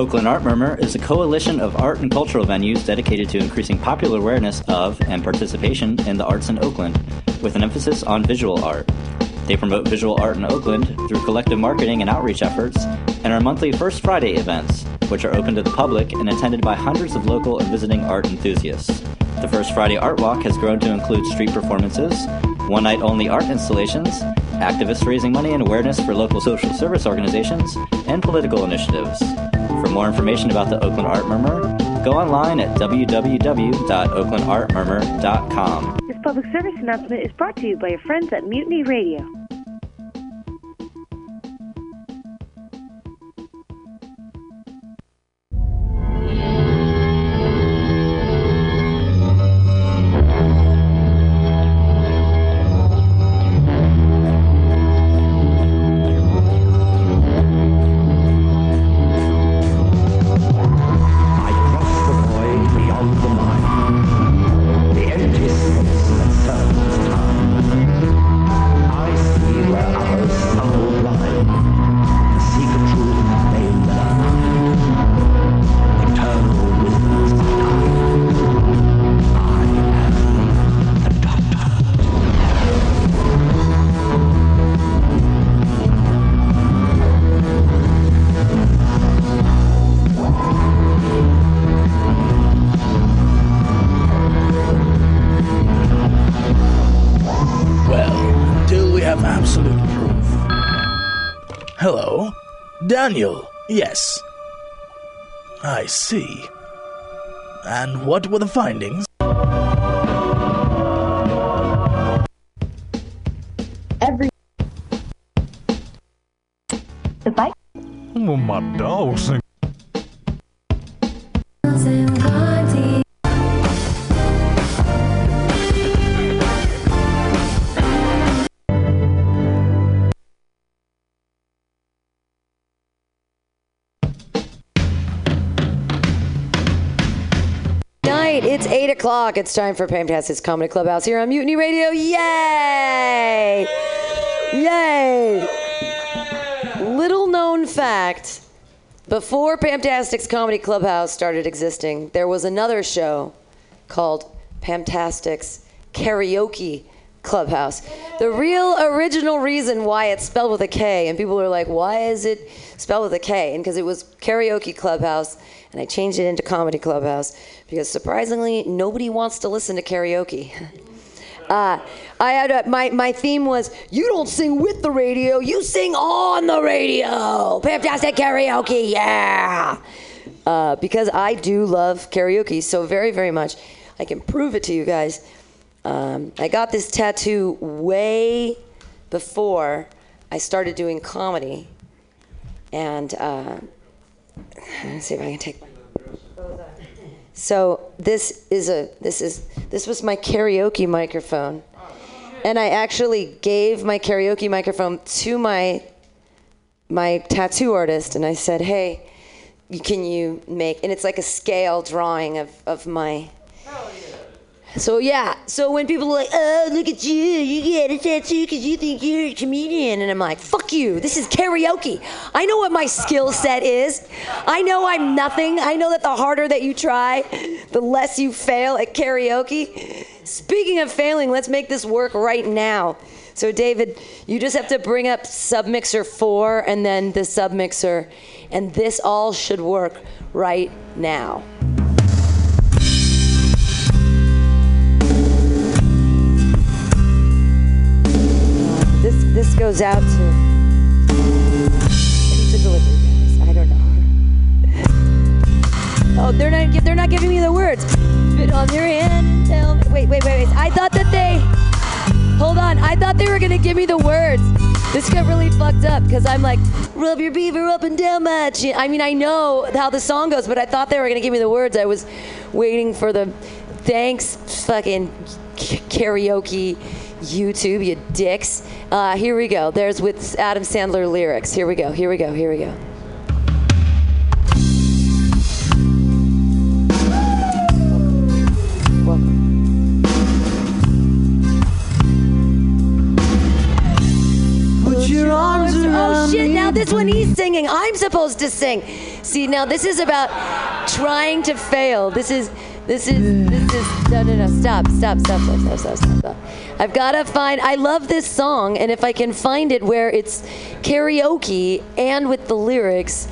Speaker 38: Oakland Art Murmur is a coalition of art and cultural venues dedicated to increasing popular awareness of and participation in the arts in Oakland, with an emphasis on visual art. They promote visual art in Oakland through collective marketing and outreach efforts, and our monthly First Friday events, which are open to the public and attended by hundreds of local and visiting art enthusiasts. The First Friday Art Walk has grown to include street performances, one night only art installations, activists raising money and awareness for local social service organizations, and political initiatives. For more information about the Oakland Art Murmur, go online at www.oaklandartmurmur.com.
Speaker 16: This public service announcement is brought to you by your friends at Mutiny Radio.
Speaker 35: Daniel, yes. I see. And what were the findings?
Speaker 1: Night. It's eight o'clock. It's time for Pamtastic's Comedy Clubhouse here on Mutiny Radio. Yay! Yay! Little known fact: before Pamtastic's Comedy Clubhouse started existing, there was another show called Pamtastic's Karaoke Clubhouse. The real original reason why it's spelled with a K, and people are like, why is it spelled with a K? And because it was Karaoke Clubhouse, and I changed it into Comedy Clubhouse because surprisingly, nobody wants to listen to karaoke. Uh, I had a, my my theme was you don't sing with the radio, you sing on the radio. Fantastic karaoke, yeah. Uh, because I do love karaoke so very very much. I can prove it to you guys. Um, I got this tattoo way before I started doing comedy, and uh, let's see if I can take. So this is a this is this was my karaoke microphone, and I actually gave my karaoke microphone to my my tattoo artist, and I said, "Hey, can you make?" And it's like a scale drawing of of my. So yeah, so when people are like, "Oh, look at you, you get a tattoo because you think you're a comedian," and I'm like, "Fuck you! This is karaoke. I know what my skill set is. I know I'm nothing. I know that the harder that you try, the less you fail at karaoke." Speaking of failing, let's make this work right now. So David, you just have to bring up submixer four and then the submixer, and this all should work right now. This goes out to. Oh, they're not they're not giving me the words. Spit on your hand and tell me. Wait, wait, wait, wait. I thought that they. Hold on. I thought they were gonna give me the words. This got really fucked up because I'm like, rub your beaver up and down my chin. I mean, I know how the song goes, but I thought they were gonna give me the words. I was waiting for the thanks, fucking karaoke. YouTube, you dicks. Uh, here we go. There's with Adam Sandler lyrics. Here we go. Here we go. Here we go. Put your arms around Oh shit, now this one he's singing. I'm supposed to sing. See, now this is about trying to fail. This is this is this is no no no stop stop stop stop stop stop stop. stop. I've got to find I love this song and if I can find it where it's karaoke and with the lyrics,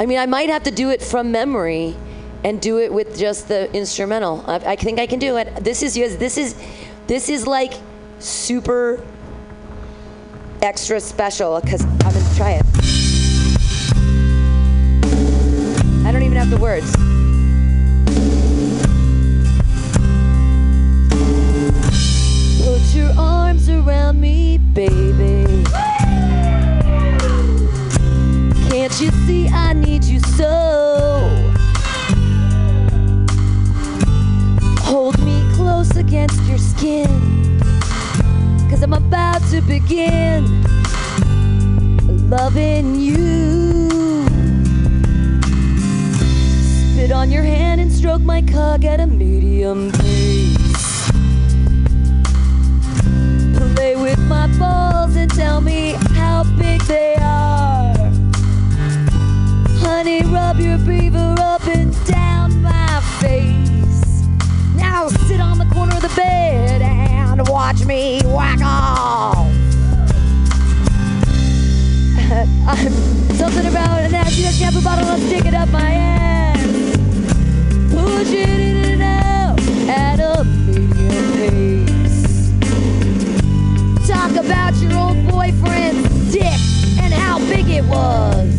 Speaker 1: I mean I might have to do it from memory and do it with just the instrumental. I, I think I can do it. This is. This is this is like super extra special because I'm gonna try it. I don't even have the words. Put your arms around me, baby. Can't you see I need you so? Hold me close against your skin. Cause I'm about to begin loving you. Spit on your hand and stroke my cock at a medium pace. Play with my balls and tell me how big they are. Honey, rub your beaver up and down my face. Now sit on the corner of the bed and watch me whack off. Something about an ass, you know, shampoo bottle, I'll stick it up my ass. Push it in about your old boyfriend's dick and how big it was.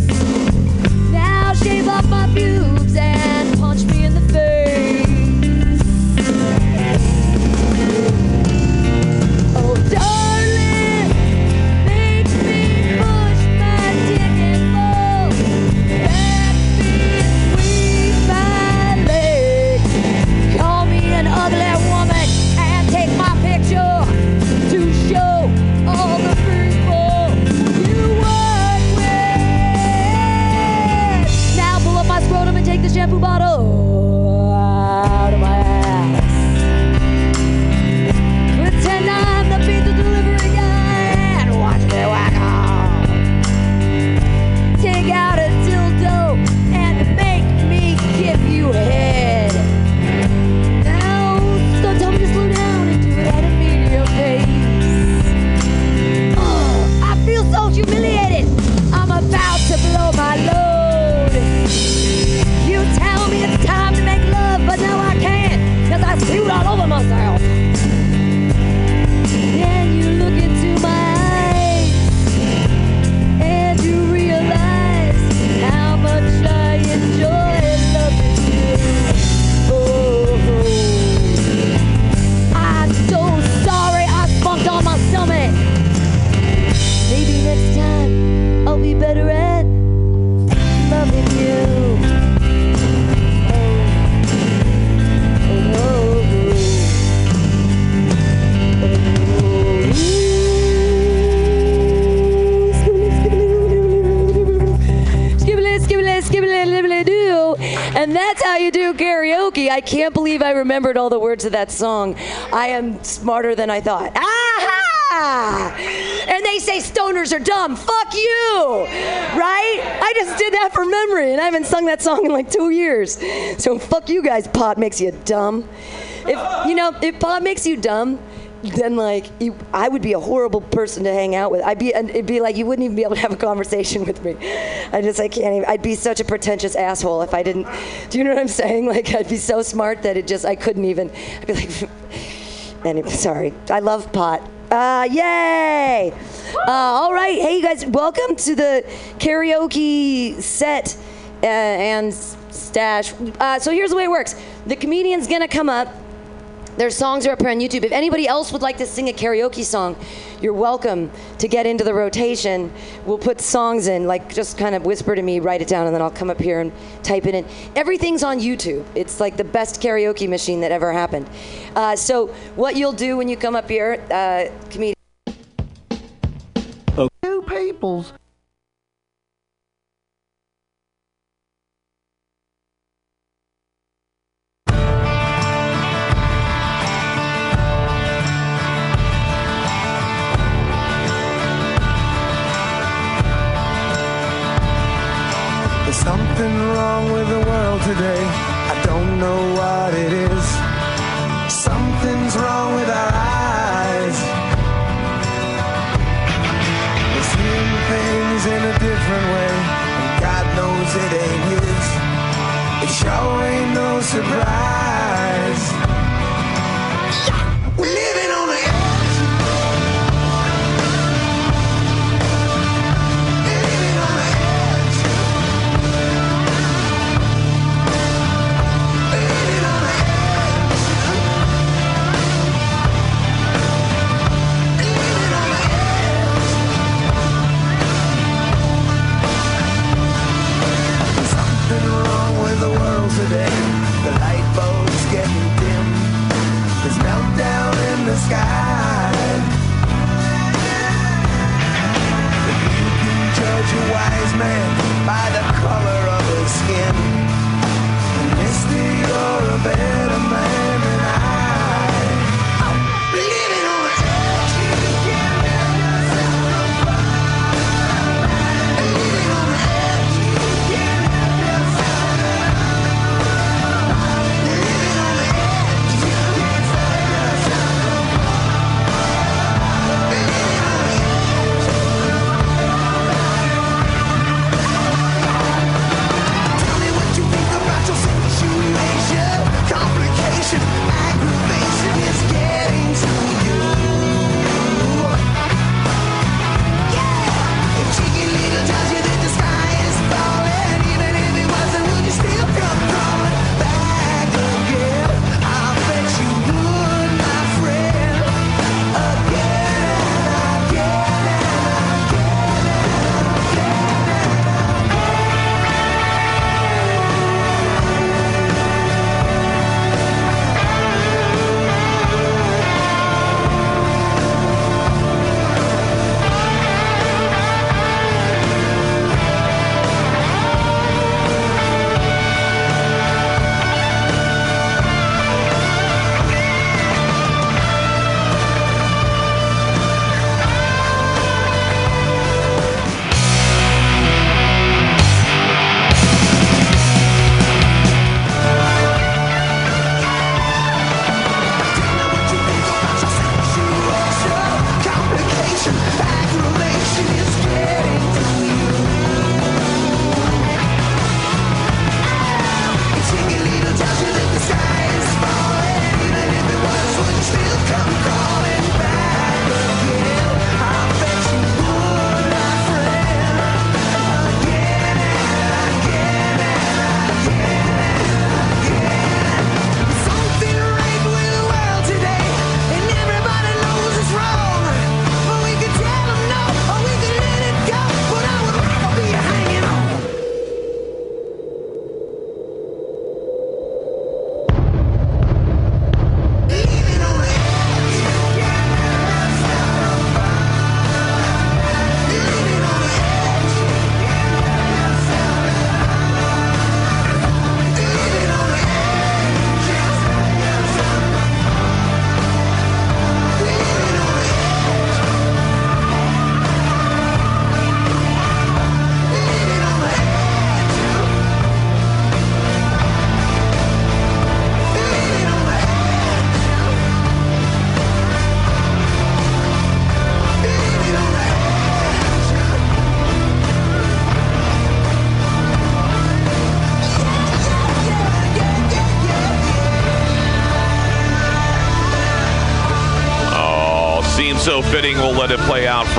Speaker 1: Do karaoke. I can't believe I remembered all the words of that song. I am smarter than I thought. Aha! And they say stoners are dumb. Fuck you! Right? I just did that for memory, and I haven't sung that song in like two years. So fuck you guys, pot makes you dumb. If you know, if pot makes you dumb, then like you, I would be a horrible person to hang out with. I'd be, and it'd be like you wouldn't even be able to have a conversation with me. I just, I can't. Even, I'd be such a pretentious asshole if I didn't. Do you know what I'm saying? Like I'd be so smart that it just, I couldn't even. I'd be like, anyway, sorry. I love pot. Uh, yay! Uh, all right, hey you guys, welcome to the karaoke set uh, and stash. Uh, so here's the way it works: the comedian's gonna come up. Their songs are up here on YouTube. If anybody else would like to sing a karaoke song, you're welcome to get into the rotation. We'll put songs in, like just kind of whisper to me, write it down, and then I'll come up here and type it in. Everything's on YouTube. It's like the best karaoke machine that ever happened. Uh, so what you'll do when you come up here, uh, comedian.
Speaker 39: Two peoples.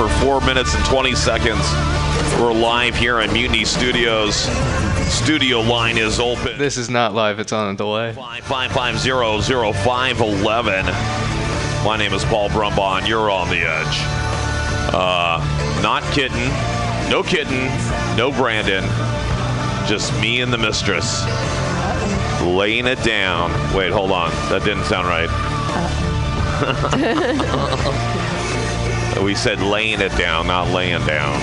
Speaker 40: For four minutes and 20 seconds. We're live here in Mutiny Studios. Studio line is open.
Speaker 34: This is not live, it's on a delay.
Speaker 40: 550-0511. My name is Paul Brumbaugh, and you're on the edge. Uh, not kitten, no kitten, no Brandon, just me and the mistress. Laying it down. Wait, hold on. That didn't sound right. we said laying it down, not laying down.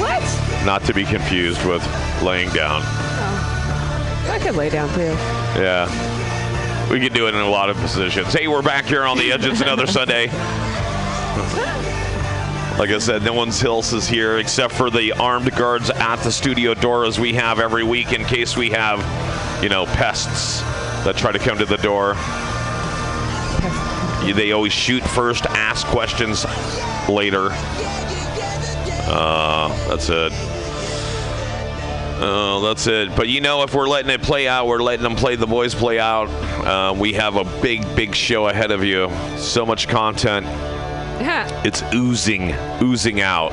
Speaker 41: What?
Speaker 40: Not to be confused with laying down.
Speaker 41: Oh, I could lay down too.
Speaker 40: Yeah. We can do it in a lot of positions. Hey, we're back here on the edge. It's another Sunday. Like I said, no one's else is here except for the armed guards at the studio door as we have every week in case we have, you know, pests that try to come to the door. They always shoot first, ask questions later. Uh, that's it. Oh, that's it. But you know, if we're letting it play out, we're letting them play the boys play out. Uh, we have a big, big show ahead of you. So much content.
Speaker 41: Yeah.
Speaker 40: It's oozing, oozing out,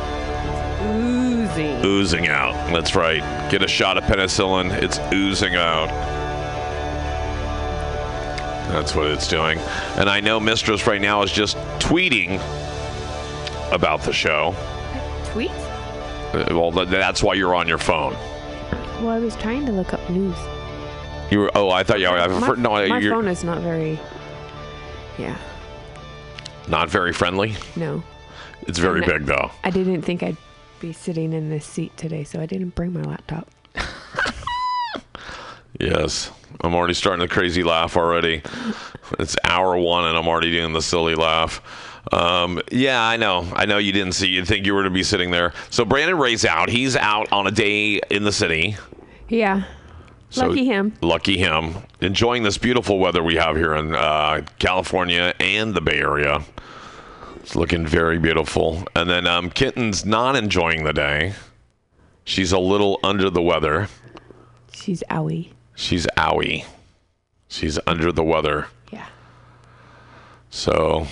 Speaker 41: Oozing.
Speaker 40: oozing out. That's right. Get a shot of penicillin. It's oozing out. That's what it's doing. And I know Mistress right now is just tweeting about the show.
Speaker 41: Tweet?
Speaker 40: Uh, Well, th- that's why you're on your phone.
Speaker 41: Well, I was trying to look up news.
Speaker 40: You were. Oh, I thought you were.
Speaker 41: my,
Speaker 40: no,
Speaker 41: my phone is not very. Yeah.
Speaker 40: not very friendly.
Speaker 41: No.
Speaker 40: It's very
Speaker 41: And I-
Speaker 40: big, though.
Speaker 41: I didn't think I'd be sitting in this seat today, so I didn't bring my laptop.
Speaker 40: Yes. I'm already starting the crazy laugh already. It's hour one and I'm already doing the silly laugh. Um, yeah, I know. I know you didn't see. You'd think you were to be sitting there. So Brandon Ray's out. He's out on a day in the city.
Speaker 41: Yeah.
Speaker 40: So-
Speaker 41: Lucky him.
Speaker 40: Lucky him. Enjoying this beautiful weather we have here in uh, California and the Bay Area. It's looking very beautiful. And then um, Kitten's not enjoying the day. She's a little under the weather.
Speaker 41: She's owie.
Speaker 40: She's owie. She's under the weather.
Speaker 41: Yeah.
Speaker 40: So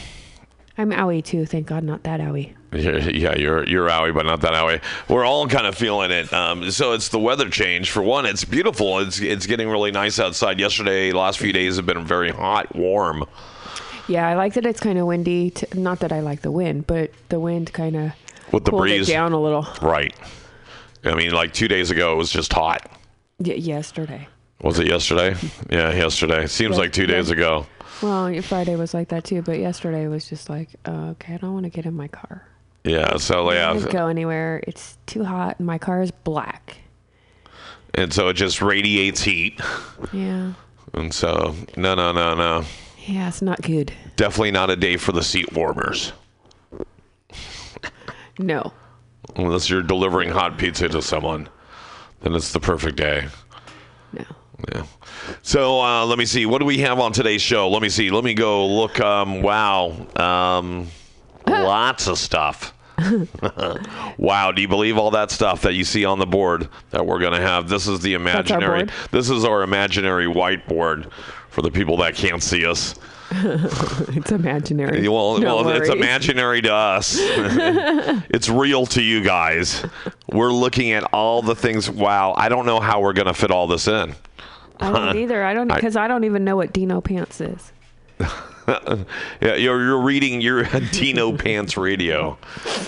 Speaker 41: I'm owie too. Thank God, not that owie.
Speaker 40: yeah, you're you're owie, but not that owie. We're all kind of feeling it. Um, so it's the weather change. For one, it's beautiful. It's it's getting really nice outside. Yesterday, last few days have been very hot, warm.
Speaker 41: Yeah, I like that it's kind of windy. T- not that I like the wind, but the wind kind of
Speaker 40: With the breeze.
Speaker 41: down a little.
Speaker 40: Right. I mean, like two days ago, it was just hot.
Speaker 41: Y- yesterday.
Speaker 40: Was it yesterday? Yeah, yesterday. Seems
Speaker 41: Yeah,
Speaker 40: like two days
Speaker 41: yeah.
Speaker 40: ago.
Speaker 41: Well, Friday was like that too, but yesterday was just like, uh, okay, I don't want to get in my car.
Speaker 40: Yeah. So
Speaker 41: I
Speaker 40: yeah.
Speaker 41: don't go anywhere. It's too hot, and my car is black.
Speaker 40: And so it just radiates heat.
Speaker 41: Yeah.
Speaker 40: And so no, no, no, no.
Speaker 41: Yeah, it's not good.
Speaker 40: Definitely not a day for the seat warmers.
Speaker 41: No.
Speaker 40: Unless you're delivering hot pizza to someone, then it's the perfect day. Yeah. So uh, let me see. What do we have on today's show? Let me see. Let me go look. Um, wow. Um, lots of stuff. wow. Do you believe all that stuff that you see on the board that we're going to have? This is the imaginary. This is our imaginary whiteboard for the people that can't see us.
Speaker 41: it's imaginary.
Speaker 40: Well,
Speaker 41: No
Speaker 40: well it's imaginary to us. it's real to you guys. We're looking at all the things. Wow, I don't know how we're going to fit all this in.
Speaker 41: I don't either. I don't
Speaker 40: I-
Speaker 41: because I, don't even know what Dino Pants is.
Speaker 40: yeah, you're, you're reading your Dino Pants Radio.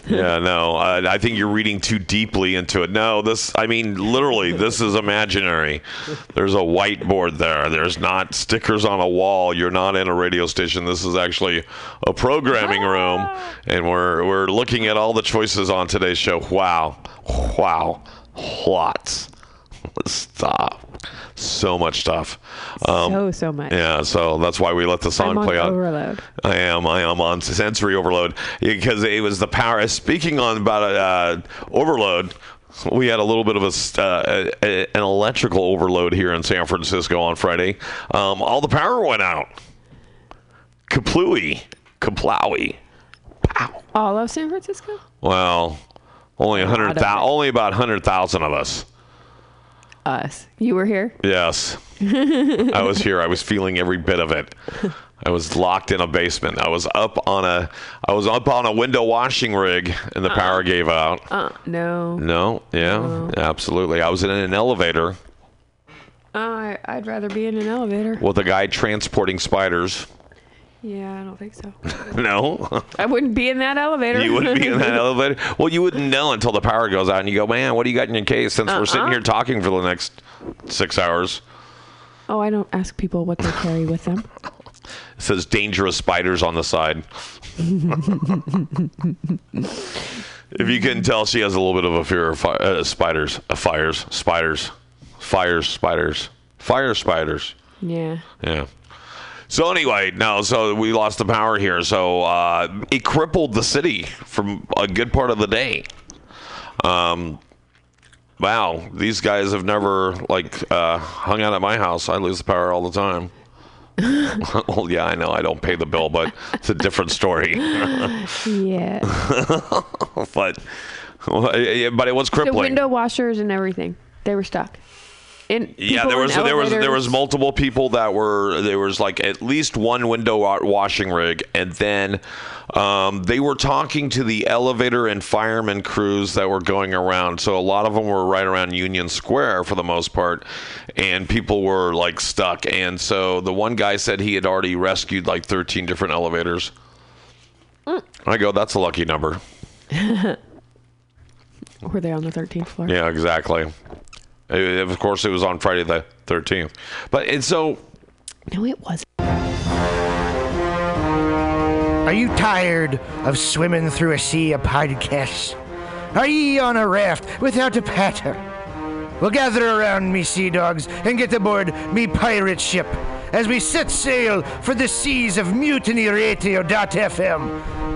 Speaker 40: Yeah, no, I, I think you're reading too deeply into it. No, this, I mean, literally, this is imaginary. There's a whiteboard there. There's not stickers on a wall. You're not in a radio station. This is actually a programming ah! room, and we're we're looking at all the choices on today's show. Wow, wow, lots. Stop. So much stuff. Um,
Speaker 41: so so much.
Speaker 40: yeah, so that's why we let the song play out.
Speaker 41: overload.
Speaker 40: I am. I am on sensory overload because it was the power. Speaking on about uh, overload, we had a little bit of a, uh, a- an electrical overload here in San Francisco on Friday. Um, all the power went out. Kaplooey, kaplowy.
Speaker 41: All of San Francisco?
Speaker 40: Well, only a hundred thousand. Only about hundred thousand of us.
Speaker 41: Us. You were here?
Speaker 40: Yes. I was here. I was feeling every bit of it. I was locked in a basement. I was up on a I was up on a window washing rig and the power gave out.
Speaker 41: Uh, no.
Speaker 40: No, yeah, absolutely. I was in an elevator
Speaker 41: Uh, I, I'd rather be in an elevator.
Speaker 40: with a guy transporting spiders.
Speaker 41: Yeah, I don't think so.
Speaker 40: no.
Speaker 41: I wouldn't be in that elevator.
Speaker 40: You wouldn't be in that elevator. Well, you wouldn't know until the power goes out, and you go, "Man, what do you got in your case?" Since we're sitting
Speaker 41: Uh-uh.
Speaker 40: here talking for the next six hours,
Speaker 41: Oh, I don't ask people what they carry with them.
Speaker 40: it says "dangerous spiders" on the side. If you can tell, she has a little bit of a fear of fi- uh, spiders, uh, fires, spiders, fires, spiders, fire spiders.
Speaker 41: yeah.
Speaker 40: Yeah. So anyway, no, so we lost the power here. So uh, it crippled the city for a good part of the day. Um, wow, these guys have never like uh, hung out at my house. I lose the power all the time. well, yeah, I know I don't pay the bill, but it's a different story.
Speaker 41: Yeah.
Speaker 40: but but it was crippling.
Speaker 41: The window washers and everything. They were stuck. In,
Speaker 40: Yeah, there was there was there was multiple people that were there was like at least one window washing rig, and then um, they were talking to the elevator and fireman crews that were going around. So a lot of them were right around Union Square for the most part, and people were like stuck. And so the one guy said he had already rescued like 13 different elevators.
Speaker 41: Mm.
Speaker 40: I go, that's a lucky number.
Speaker 41: Were they on the 13th floor?
Speaker 40: Yeah, exactly. Uh, Of course, it was on Friday the 13th. But and so
Speaker 41: No, it wasn't.
Speaker 9: Are you tired of swimming through a sea of podcasts? Are ye on a raft without a paddle? Well, gather around me, sea dogs, and get aboard me pirate ship as we set sail for the seas of mutinyradio.fm.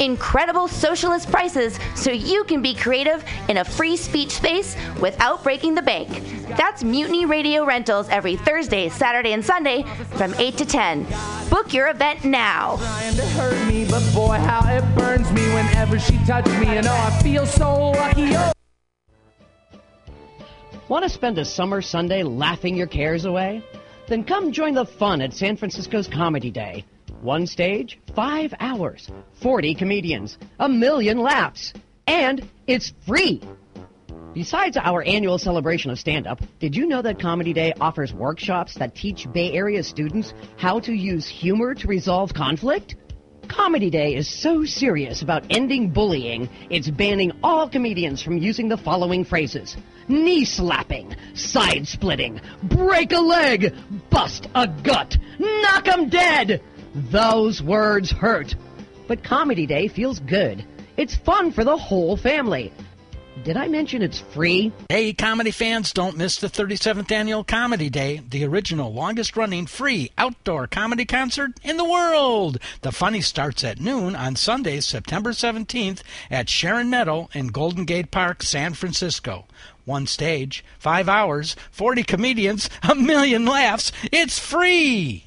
Speaker 7: Incredible socialist prices so you can be creative in a free speech space without breaking the bank. That's Mutiny Radio Rentals every Thursday, Saturday, and Sunday from 8 to 10. Book your event now.
Speaker 42: trying to hurt me, but boy, how it burns me whenever she touches me, and oh, I feel so lucky. Oh.
Speaker 43: Want to spend a summer Sunday laughing your cares away? Then come join the fun at San Francisco's Comedy Day. One stage, five hours, 40 comedians, a million laughs, and it's free.
Speaker 41: Besides our annual celebration of stand up, did you know that Comedy Day offers workshops that teach Bay Area students how to use humor to resolve conflict? Comedy Day is so serious about ending bullying, it's banning all comedians from using the following phrases knee slapping, side splitting, break a leg, bust a gut, knock 'em dead. Those words hurt. But Comedy Day feels good. It's fun for the whole family. Did I mention it's free?
Speaker 39: Hey, comedy fans, don't miss the 37th Annual Comedy Day, the original longest running free outdoor comedy concert in the world. The Funny starts at noon on Sunday, September 17th at Sharon Meadow in Golden Gate Park, San Francisco. One stage, five hours, 40 comedians, a million laughs. It's free!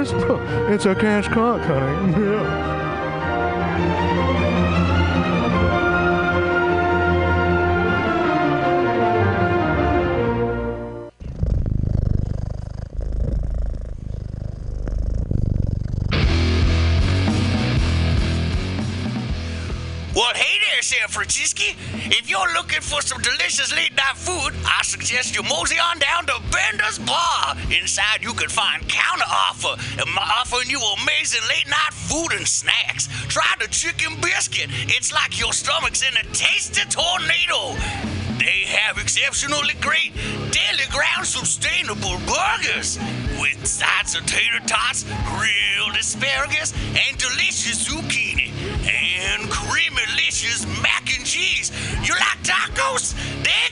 Speaker 6: It's a cash cock, honey. Yeah.
Speaker 44: Well, hey there, Francisco. If you're looking for some delicious late night food, I suggest you mosey on down to Bender's Bar. Inside, you can find counter offer, offering you amazing late night food and snacks. Try the chicken biscuit. It's like your stomach's in a tasty tornado. They have exceptionally great daily ground sustainable burgers with sides of tater tots, grilled asparagus, and delicious zucchini and creamy delicious mac and cheese. You like tacos? They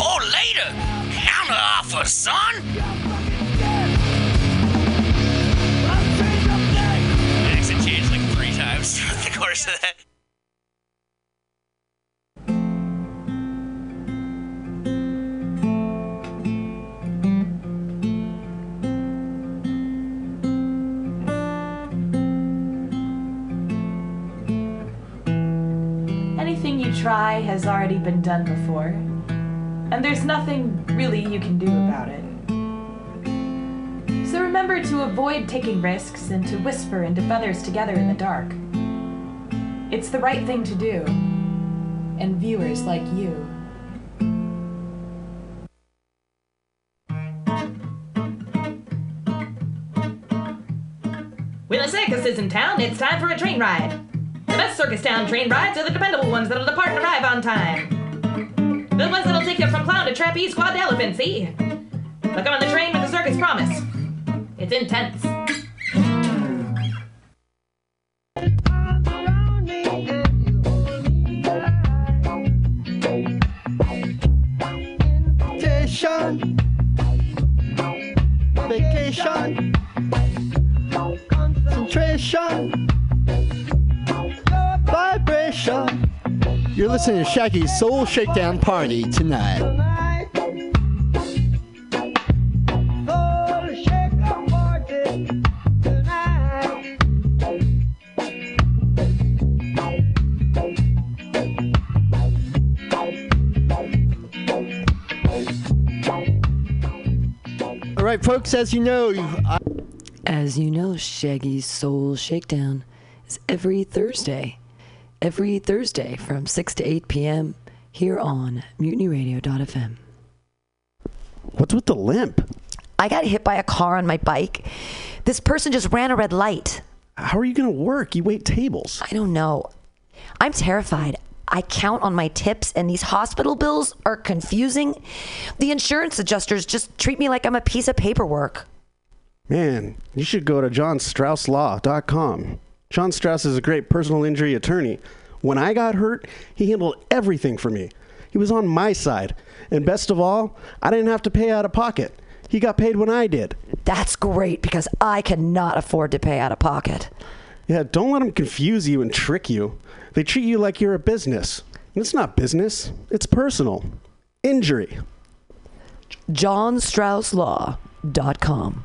Speaker 44: or later. Counter offer, son. Accent changed like three times throughout the course of that.
Speaker 45: Anything you try has already been done before, and there's nothing really you can do about it. So remember to avoid taking risks and to whisper into feathers together in the dark. It's the right thing to do, and viewers like you.
Speaker 10: When a circus is in town, it's time for a train ride. The best circus town train rides are the dependable ones that'll depart and arrive on time. The ones that'll take you from clown to trapeze quad elephant, see? They'll come on the train with the circus promise. It's intense. Listening to Shaggy's Soul Shakedown Party tonight. All right, folks, as you know, I-
Speaker 1: As you know, Shaggy's Soul Shakedown is every Thursday. Every Thursday from 6 to 8 p.m. here on mutinyradio.fm.
Speaker 46: What's with the limp?
Speaker 47: I got hit by a car on my bike. This person just ran a red light.
Speaker 46: How are you going to work? You wait tables.
Speaker 47: I don't know. I'm terrified. I count on my tips, and these hospital bills are confusing. The insurance adjusters just treat me like I'm a piece of paperwork.
Speaker 46: Man, you should go to johnstrausslaw.com. John Strauss is a great personal injury attorney. When I got hurt, he handled everything for me. He was on my side. And best of all, I didn't have to pay out of pocket. He got paid when I did.
Speaker 47: That's great because I cannot afford to pay out of pocket.
Speaker 46: Yeah, don't let them confuse you and trick you. They treat you like you're a business. And it's not business, it's personal. Injury.
Speaker 1: JohnStraussLaw.com.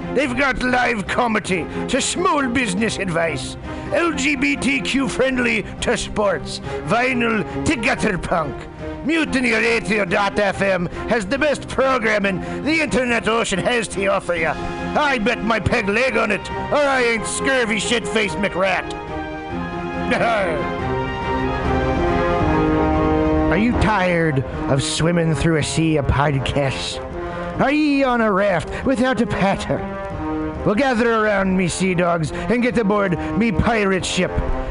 Speaker 9: They've got live comedy to small business advice, LGBTQ friendly to sports, vinyl to gutter punk. MutinyRadio.fm has the best programming the internet ocean has to offer you. I bet my peg leg on it, or I ain't scurvy shit faced McRat. Are you tired of swimming through a sea of podcasts? Are ye on a raft without a paddle? Well, gather around me, sea dogs, and get aboard me pirate ship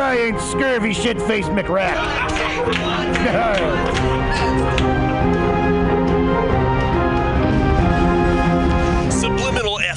Speaker 9: I ain't scurvy shit faced McRat.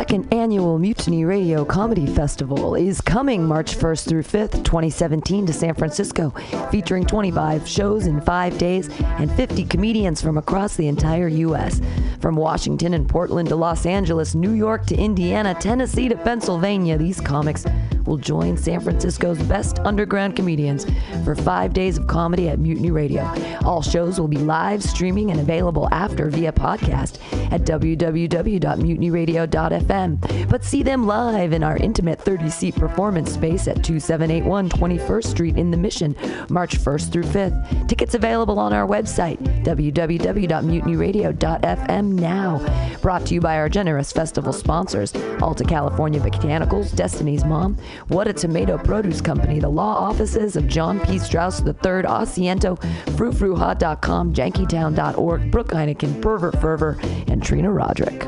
Speaker 1: Second annual Mutiny Radio Comedy Festival is coming March 1st through 5th, 2017 to San Francisco, featuring 25 shows in 5 days and 50 comedians from across the entire US. From Washington and Portland to Los Angeles, New York to Indiana, Tennessee to Pennsylvania, these comics will join San Francisco's best underground comedians for 5 days of comedy at Mutiny Radio. All shows will be live streaming and available after via podcast at www.mutinyradio.fm. But see them live in our intimate 30 seat performance space at 2781 21st Street in the Mission, March 1st through 5th. Tickets available on our website, www.mutinyradio.fm now. Brought to you by our generous festival sponsors Alta California Botanicals, Destiny's Mom, What a Tomato Produce Company, the law offices of John P. Strauss III, Asiento, FruFruHot.com, JankyTown.org, Brooke Heineken, Pervert Fervor, and Trina Roderick.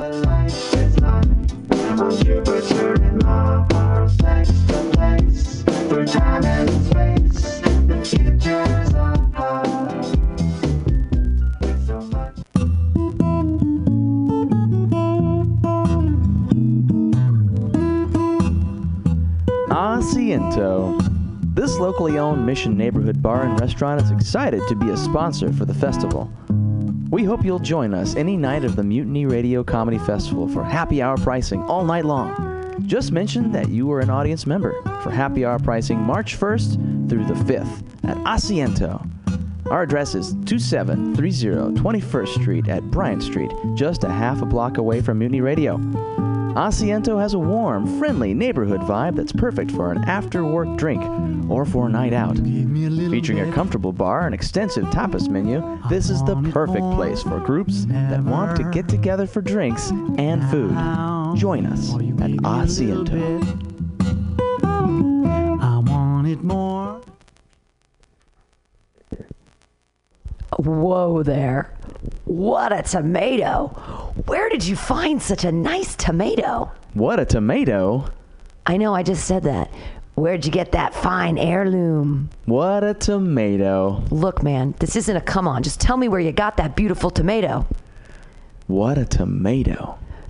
Speaker 48: Asiento. This locally owned Mission Neighborhood Bar and Restaurant is excited to be a sponsor for the festival. We hope you'll join us any night of the Mutiny Radio Comedy Festival for happy hour pricing all night long. Just mention that you are an audience member for happy hour pricing March 1st through the 5th at Asiento. Our address is 2730 21st Street at Bryant Street, just a half a block away from Mutiny Radio. Asiento has a warm, friendly neighborhood vibe that's perfect for an after work drink or for a night out. Featuring a comfortable bar and extensive tapas menu, this is the perfect place for groups that want to get together for drinks and food. Join us at Asiento.
Speaker 49: I want it more.
Speaker 1: Whoa there. What a tomato. Where did you find such a nice tomato?
Speaker 48: What a tomato!
Speaker 1: I know, I just said that. Where'd you get that fine heirloom?
Speaker 48: What a tomato.
Speaker 1: Look, man, this isn't a come on. Just tell me where you got that beautiful tomato.
Speaker 48: What a tomato.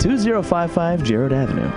Speaker 48: 2055 Jerrold Avenue.